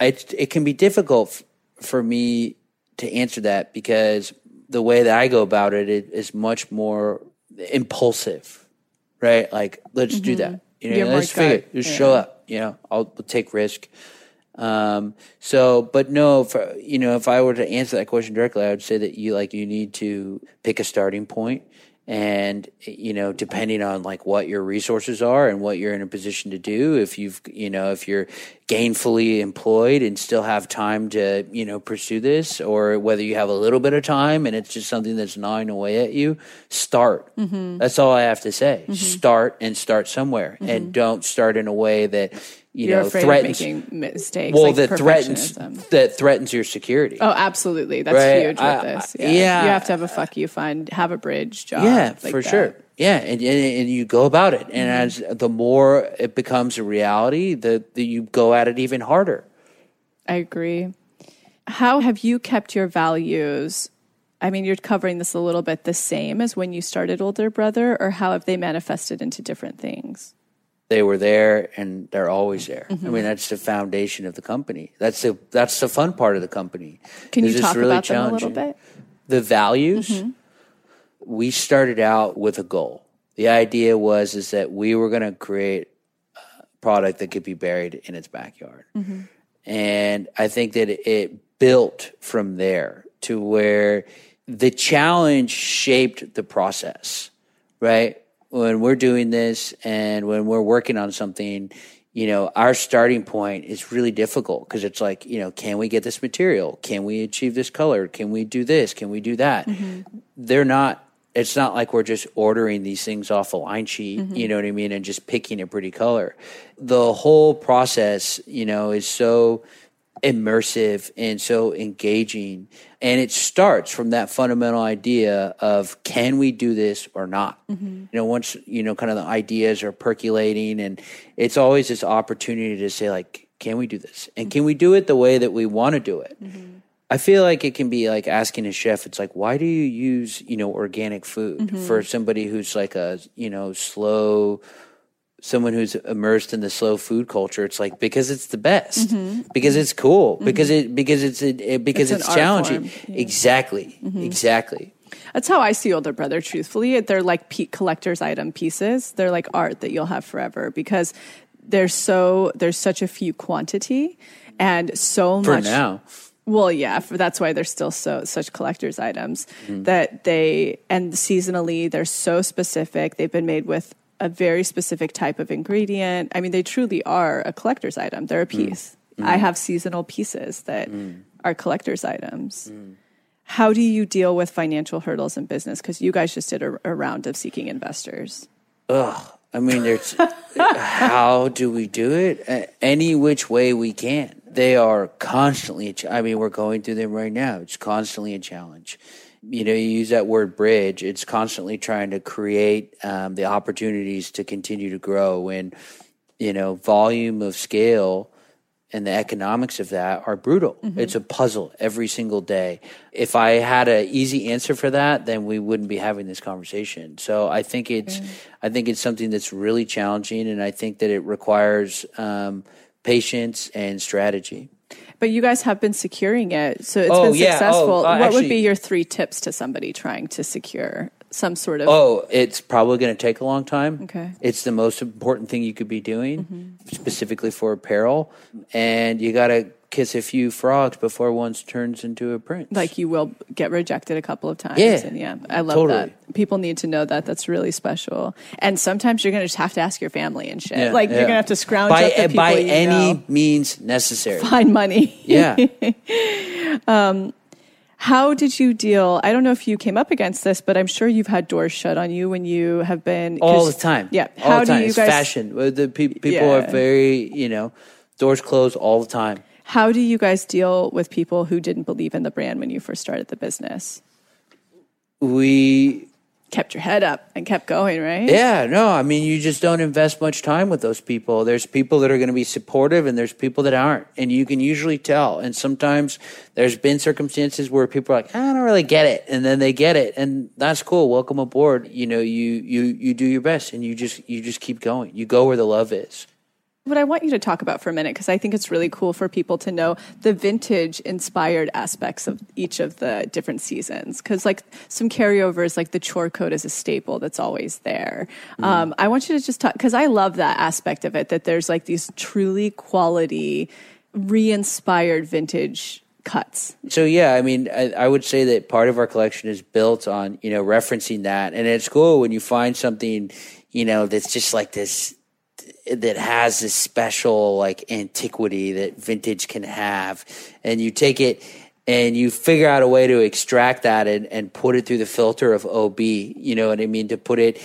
it it can be difficult f- for me to answer that because the way that I go about it, it is much more impulsive, right? Like let's do mm-hmm. that. You know, let's figure. gut, Just yeah. show up. You know, I'll, we'll take risk. Um, so, but no, uh, you know, if I were to answer that question directly, I would say that you like you need to pick a starting point and you know depending on like what your resources are and what you're in a position to do if you've you know if you're gainfully employed and still have time to you know pursue this or whether you have a little bit of time and it's just something that's gnawing away at you start. Mm-hmm. That's all i have to say. Mm-hmm. Start and start somewhere. Mm-hmm. And don't start in a way that you You're know afraid threatens of making mistakes. well like that threatens that threatens your security Oh, absolutely. That's Right. huge with I- this. Yeah. yeah. You have to have a fuck you fund, have a bridge job. Yeah, like for that. sure. Yeah, and, and and you go about it, and Mm-hmm. as the more it becomes a reality, the, the you go at it even harder. I agree. How have you kept your values? I mean, you're covering this a little bit the same as when you started Older Brother, or how have they manifested into different things? They were there, and they're always there. Mm-hmm. I mean, that's the foundation of the company. That's the that's the fun part of the company. Can you talk really about them a little bit? the values Mm-hmm. we started out with a goal the idea was is that we were going to create a product that could be buried in its backyard Mm-hmm. and i think that it built from there to where the challenge shaped the process right when we're doing this and when we're working on something, you know, our starting point is really difficult because it's like, you know, can we get this material? Can we achieve this color? Can we do this? Can we do that? Mm-hmm. They're not, it's not like we're just ordering these things off a line sheet, mm-hmm. you know what I mean? And just picking a pretty color. The whole process, you know, is so immersive and so engaging. And it starts from that fundamental idea of can we do this or not? Mm-hmm. You know, once, you know, kind of the ideas are percolating, and it's always this opportunity to say, like, can we do this? And can we do it the way that we want to do it? Mm-hmm. I feel like it can be like asking a chef, it's like, why do you use, you know, organic food mm-hmm. for somebody who's like a, you know, slow, someone who's immersed in the slow food culture it's like because it's the best mm-hmm. because it's cool mm-hmm. because it because it's it, because it's, it's challenging yeah. exactly mm-hmm. exactly that's how i see older brother truthfully they're like collector's item pieces they're like art that you'll have forever because there's so there's such a few quantity and so For much now well, yeah, for, that's why they're still so such collectors items mm. that they and seasonally they're so specific. They've been made with a very specific type of ingredient. I mean, they truly are a collector's item. They're a mm. piece. Mm. I have seasonal pieces that mm. are collector's items. Mm. How do you deal with financial hurdles in business? Because you guys just did a, a, round of seeking investors. Ugh. I mean, there's how do we do it? Any which way we can. They are constantly. I mean, we're going through them right now. It's constantly a challenge you know, you use that word bridge. It's constantly trying to create um, the opportunities to continue to grow. When you know, volume of scale and the economics of that are brutal. Mm-hmm. It's a puzzle every single day. If I had an easy answer for that, then we wouldn't be having this conversation. So I think it's, mm. I think it's something that's really challenging, and I think that it requires um, patience and strategy. But you guys have been securing it, so it's oh, been yeah. Oh, successful. Oh, uh, what actually, would be your three tips to somebody trying to secure some sort of? Oh, it's probably going to take a long time. Okay, it's the most important thing you could be doing, mm-hmm. specifically for apparel, and you got to kiss a few frogs before one turns into a prince. Like you will get rejected a couple of times. Yeah. And yeah, I love totally. that. People need to know that. That's really special. And sometimes you're going to just have to ask your family and shit. Yeah, like yeah. you're going to have to scrounge by, up the people By any know. means necessary. Find money. Yeah. um, how did you deal? I don't know if you came up against this, but I'm sure you've had doors shut on you when you have been all the time. Yeah, all how the time. do you guys? Fashion. The pe- people yeah. are very, you know, doors closed all the time. How do you guys deal with people who didn't believe in the brand when you first started the business? We kept your head up and kept going, right? Yeah, no, I mean, you just don't invest much time with those people. There's people that are going to be supportive and there's people that aren't. And you can usually tell. And sometimes there's been circumstances where people are like, I don't really get it. And then they get it. And that's cool. Welcome aboard. You know, you, you, you do your best and you just, you just keep going. You go where the love is what I want you to talk about for a minute because I think it's really cool for people to know the vintage inspired aspects of each of the different seasons. Because like some carryovers, like the chore coat is a staple that's always there. Mm. Um, I want you to just talk because I love that aspect of it that there's like these truly quality, re-inspired vintage cuts. So yeah, I mean, I, I, would say that part of our collection is built on you know referencing that, and it's cool when you find something you know that's just like this that has this special like antiquity that vintage can have. And you take it and you figure out a way to extract that and, and put it through the filter of ob you know what i mean? To put it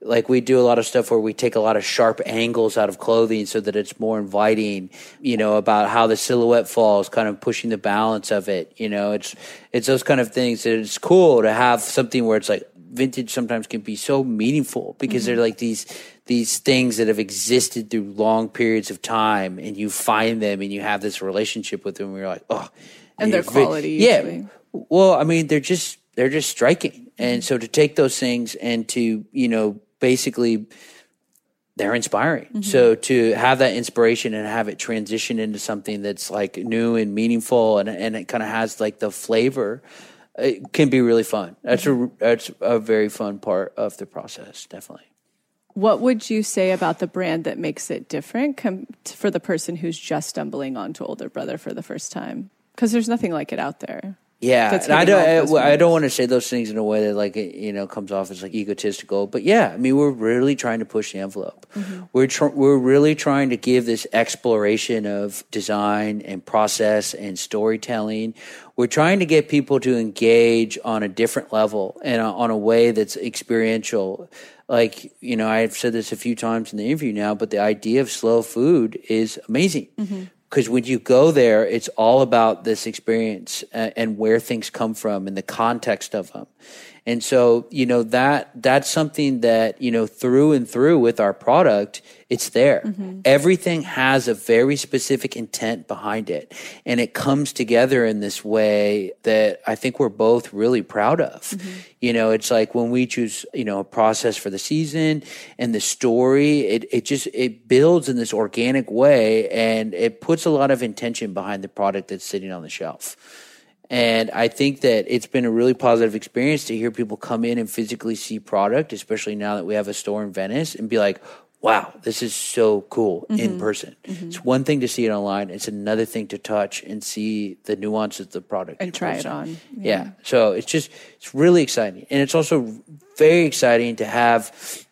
like we do a lot of stuff where we take a lot of sharp angles out of clothing so that it's more inviting you know about how the silhouette falls kind of pushing the balance of it. You know it's it's those kind of things that it's cool to have something where it's like vintage sometimes can be so meaningful because mm-hmm. they're like these these things that have existed through long periods of time and you find them and you have this relationship with them and you're like oh and their quality yeah usually. well i mean they're just they're just striking mm-hmm. and so to take those things and to you know basically they're inspiring mm-hmm. so to have that inspiration and have it transition into something that's like new and meaningful and, and it kind of has like the flavor it can be really fun that's a mm-hmm. that's a very fun part of the process definitely what would you say about the brand that makes it different com- for the person who's just stumbling onto Older Brother for the first time? Because there's nothing like it out there. Yeah, I don't. I, I don't want to say those things in a way that like it, you know comes off as like egotistical. But yeah, I mean we're really trying to push the envelope. Mm-hmm. We're tr- we're really trying to give this exploration of design and process and storytelling. We're trying to get people to engage on a different level and on a way that's experiential. Like you know, I've said this a few times in the interview now, but the idea of slow food is amazing because when you go there, it's all about this experience uh, and where things come from and the context of them. And so, you know, that that's something that, you know, through and through with our product, it's there. Mm-hmm. Everything has a very specific intent behind it. And it comes together in this way that I think we're both really proud of. Mm-hmm. You know, it's like when we choose, you know, a process for the season and the story, it, it just it builds in this organic way and it puts a lot of intention behind the product that's sitting on the shelf. And I think that it's been a really positive experience to hear people come in and physically see product, especially now that we have a store in Venice, and be like, wow, this is so cool mm-hmm. in person. Mm-hmm. It's one thing to see it online, it's another thing to touch and see the nuances of the product And try it person. on. Yeah. So it's just, it's really exciting. And it's also very exciting to have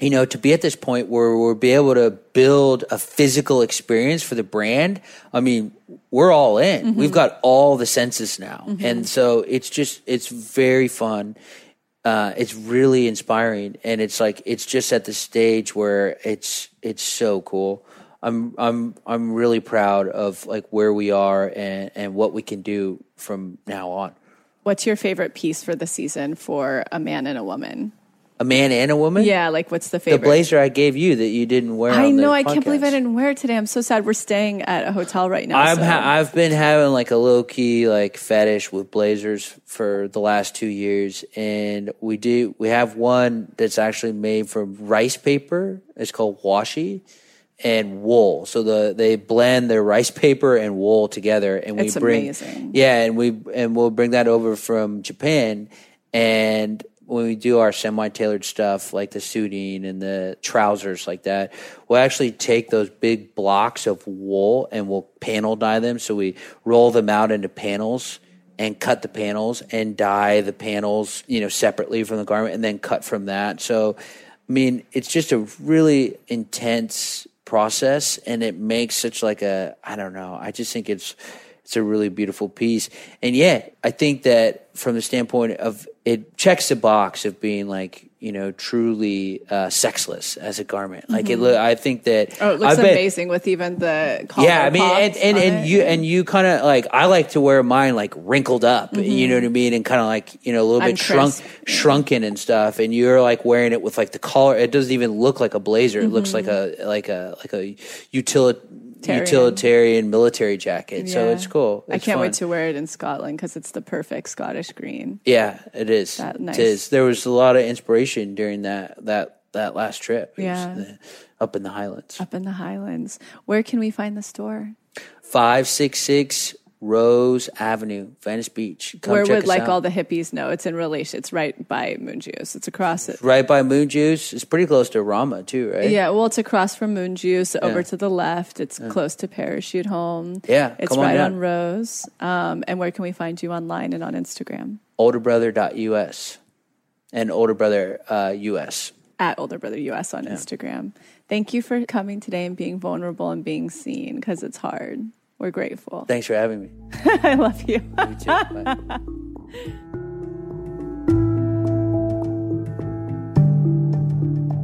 you know, to be at this point where we'll be able to build a physical experience for the brand, I mean, we're all in. We've got all the senses now. And so it's just, it's very fun. Uh, it's really inspiring. And it's like, it's just at the stage where it's, it's so cool. I'm, I'm, I'm really proud of like where we are and, and what we can do from now on. What's your favorite piece for the season for a man and a woman? A man and a woman? Yeah, like what's the favorite? The blazer I gave you that you didn't wear. I on the know. I can't believe I didn't wear it today. I'm so sad. We're staying at a hotel right now. I'm so- ha- I've been having like a low key like fetish with blazers for the last two years, and we do we have one that's actually made from rice paper. It's called washi and wool. So the they blend their rice paper and wool together, and we It's bring amazing. yeah, and we and we'll bring that over from Japan, and when we do our semi-tailored stuff like the suiting and the trousers like that, we'll actually take those big blocks of wool and we'll panel dye them. So we roll them out into panels and cut the panels and dye the panels, you know, separately from the garment and then cut from that. So, I mean, it's just a really intense process and it makes such like a, I don't know, I just think it's, it's a really beautiful piece. And yeah, I think that from the standpoint of it checks the box of being like, you know, truly uh, sexless as a garment. Like it, mm-hmm. look, I think that Oh, it looks amazing with even the collar yeah, I mean, and and, and you and you kind of like I like to wear mine like wrinkled up, you mm-hmm. know what I mean, and kind of like you know a little bit shrunk, Uncrisp, mm-hmm. shrunken and stuff. And you're like wearing it with like the collar. It doesn't even look like a blazer. It looks like a like a like a utilit- Tarian. Utilitarian military jacket. So it's cool. I can't fun. wait to wear it in Scotland because it's the perfect Scottish green. Yeah, it is. That nice. It is. There was a lot of inspiration during that that that last trip. It Yeah. the- up in the Highlands. Up in the Highlands. Where can we find the store? Five six six Rose Avenue, Venice Beach. Come Where would like out. all the hippies know? It's in relation. It's right by Moon Juice. It's across it. right by Moon Juice. It's pretty close to Rama too, right? Yeah, well, it's across from Moon Juice, over Yeah. to the left. It's close to Parachute Home. Yeah, it's on right down. on Rose. Um, and where can we find you online and on Instagram? Olderbrother.us and older brother uh, US. At Older Brother US on Instagram. Thank you for coming today and being vulnerable and being seen because it's hard. We're grateful. Thanks for having me. I love you. You too. Bye.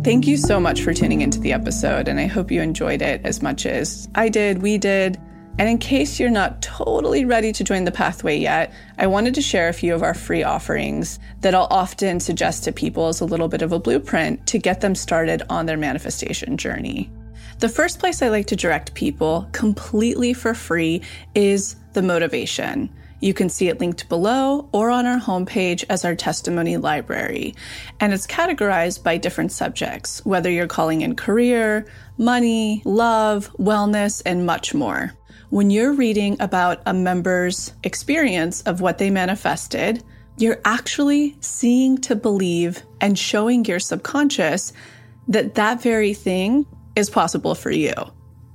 Thank you so much for tuning into the episode, and I hope you enjoyed it as much as I did, we did. And in case you're not totally ready to join the pathway yet, I wanted to share a few of our free offerings that I'll often suggest to people as a little bit of a blueprint to get them started on their manifestation journey. The first place I like to direct people completely for free is the motivation. You can see it linked below or on our homepage as our testimony library. And it's categorized by different subjects, whether you're calling in career, money, love, wellness, and much more. When you're reading about a member's experience of what they manifested, you're actually seeing to believe and showing your subconscious that that very thing is possible for you.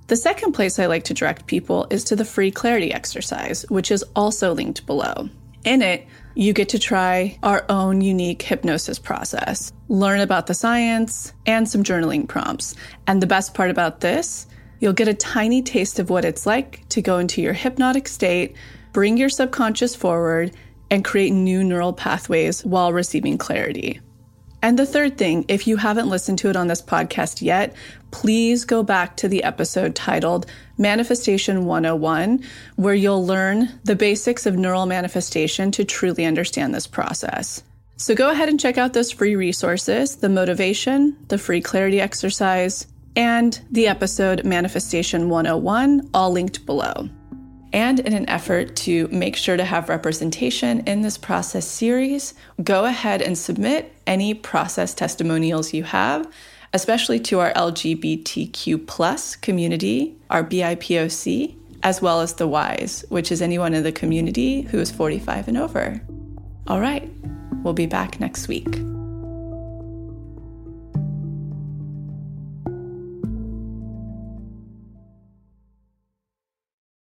The second place I like to direct people is to the free clarity exercise, which is also linked below. In it, you get to try our own unique hypnosis process, learn about the science, and some journaling prompts. And the best part about this, you'll get a tiny taste of what it's like to go into your hypnotic state, bring your subconscious forward, and create new neural pathways while receiving clarity. And the third thing, if you haven't listened to it on this podcast yet, please go back to the episode titled Manifestation 101, where you'll learn the basics of Neuro-Manifestation to truly understand this process. So go ahead and check out those free resources the motivation, the free clarity exercise, and the episode Manifestation 101, all linked below. And in an effort to make sure to have representation in this process series, go ahead and submit any process testimonials you have, especially to our LGBTQ plus community, our BIPOC, as well as the WISE, which is anyone in the community who is 45 and over. All right, we'll be back next week.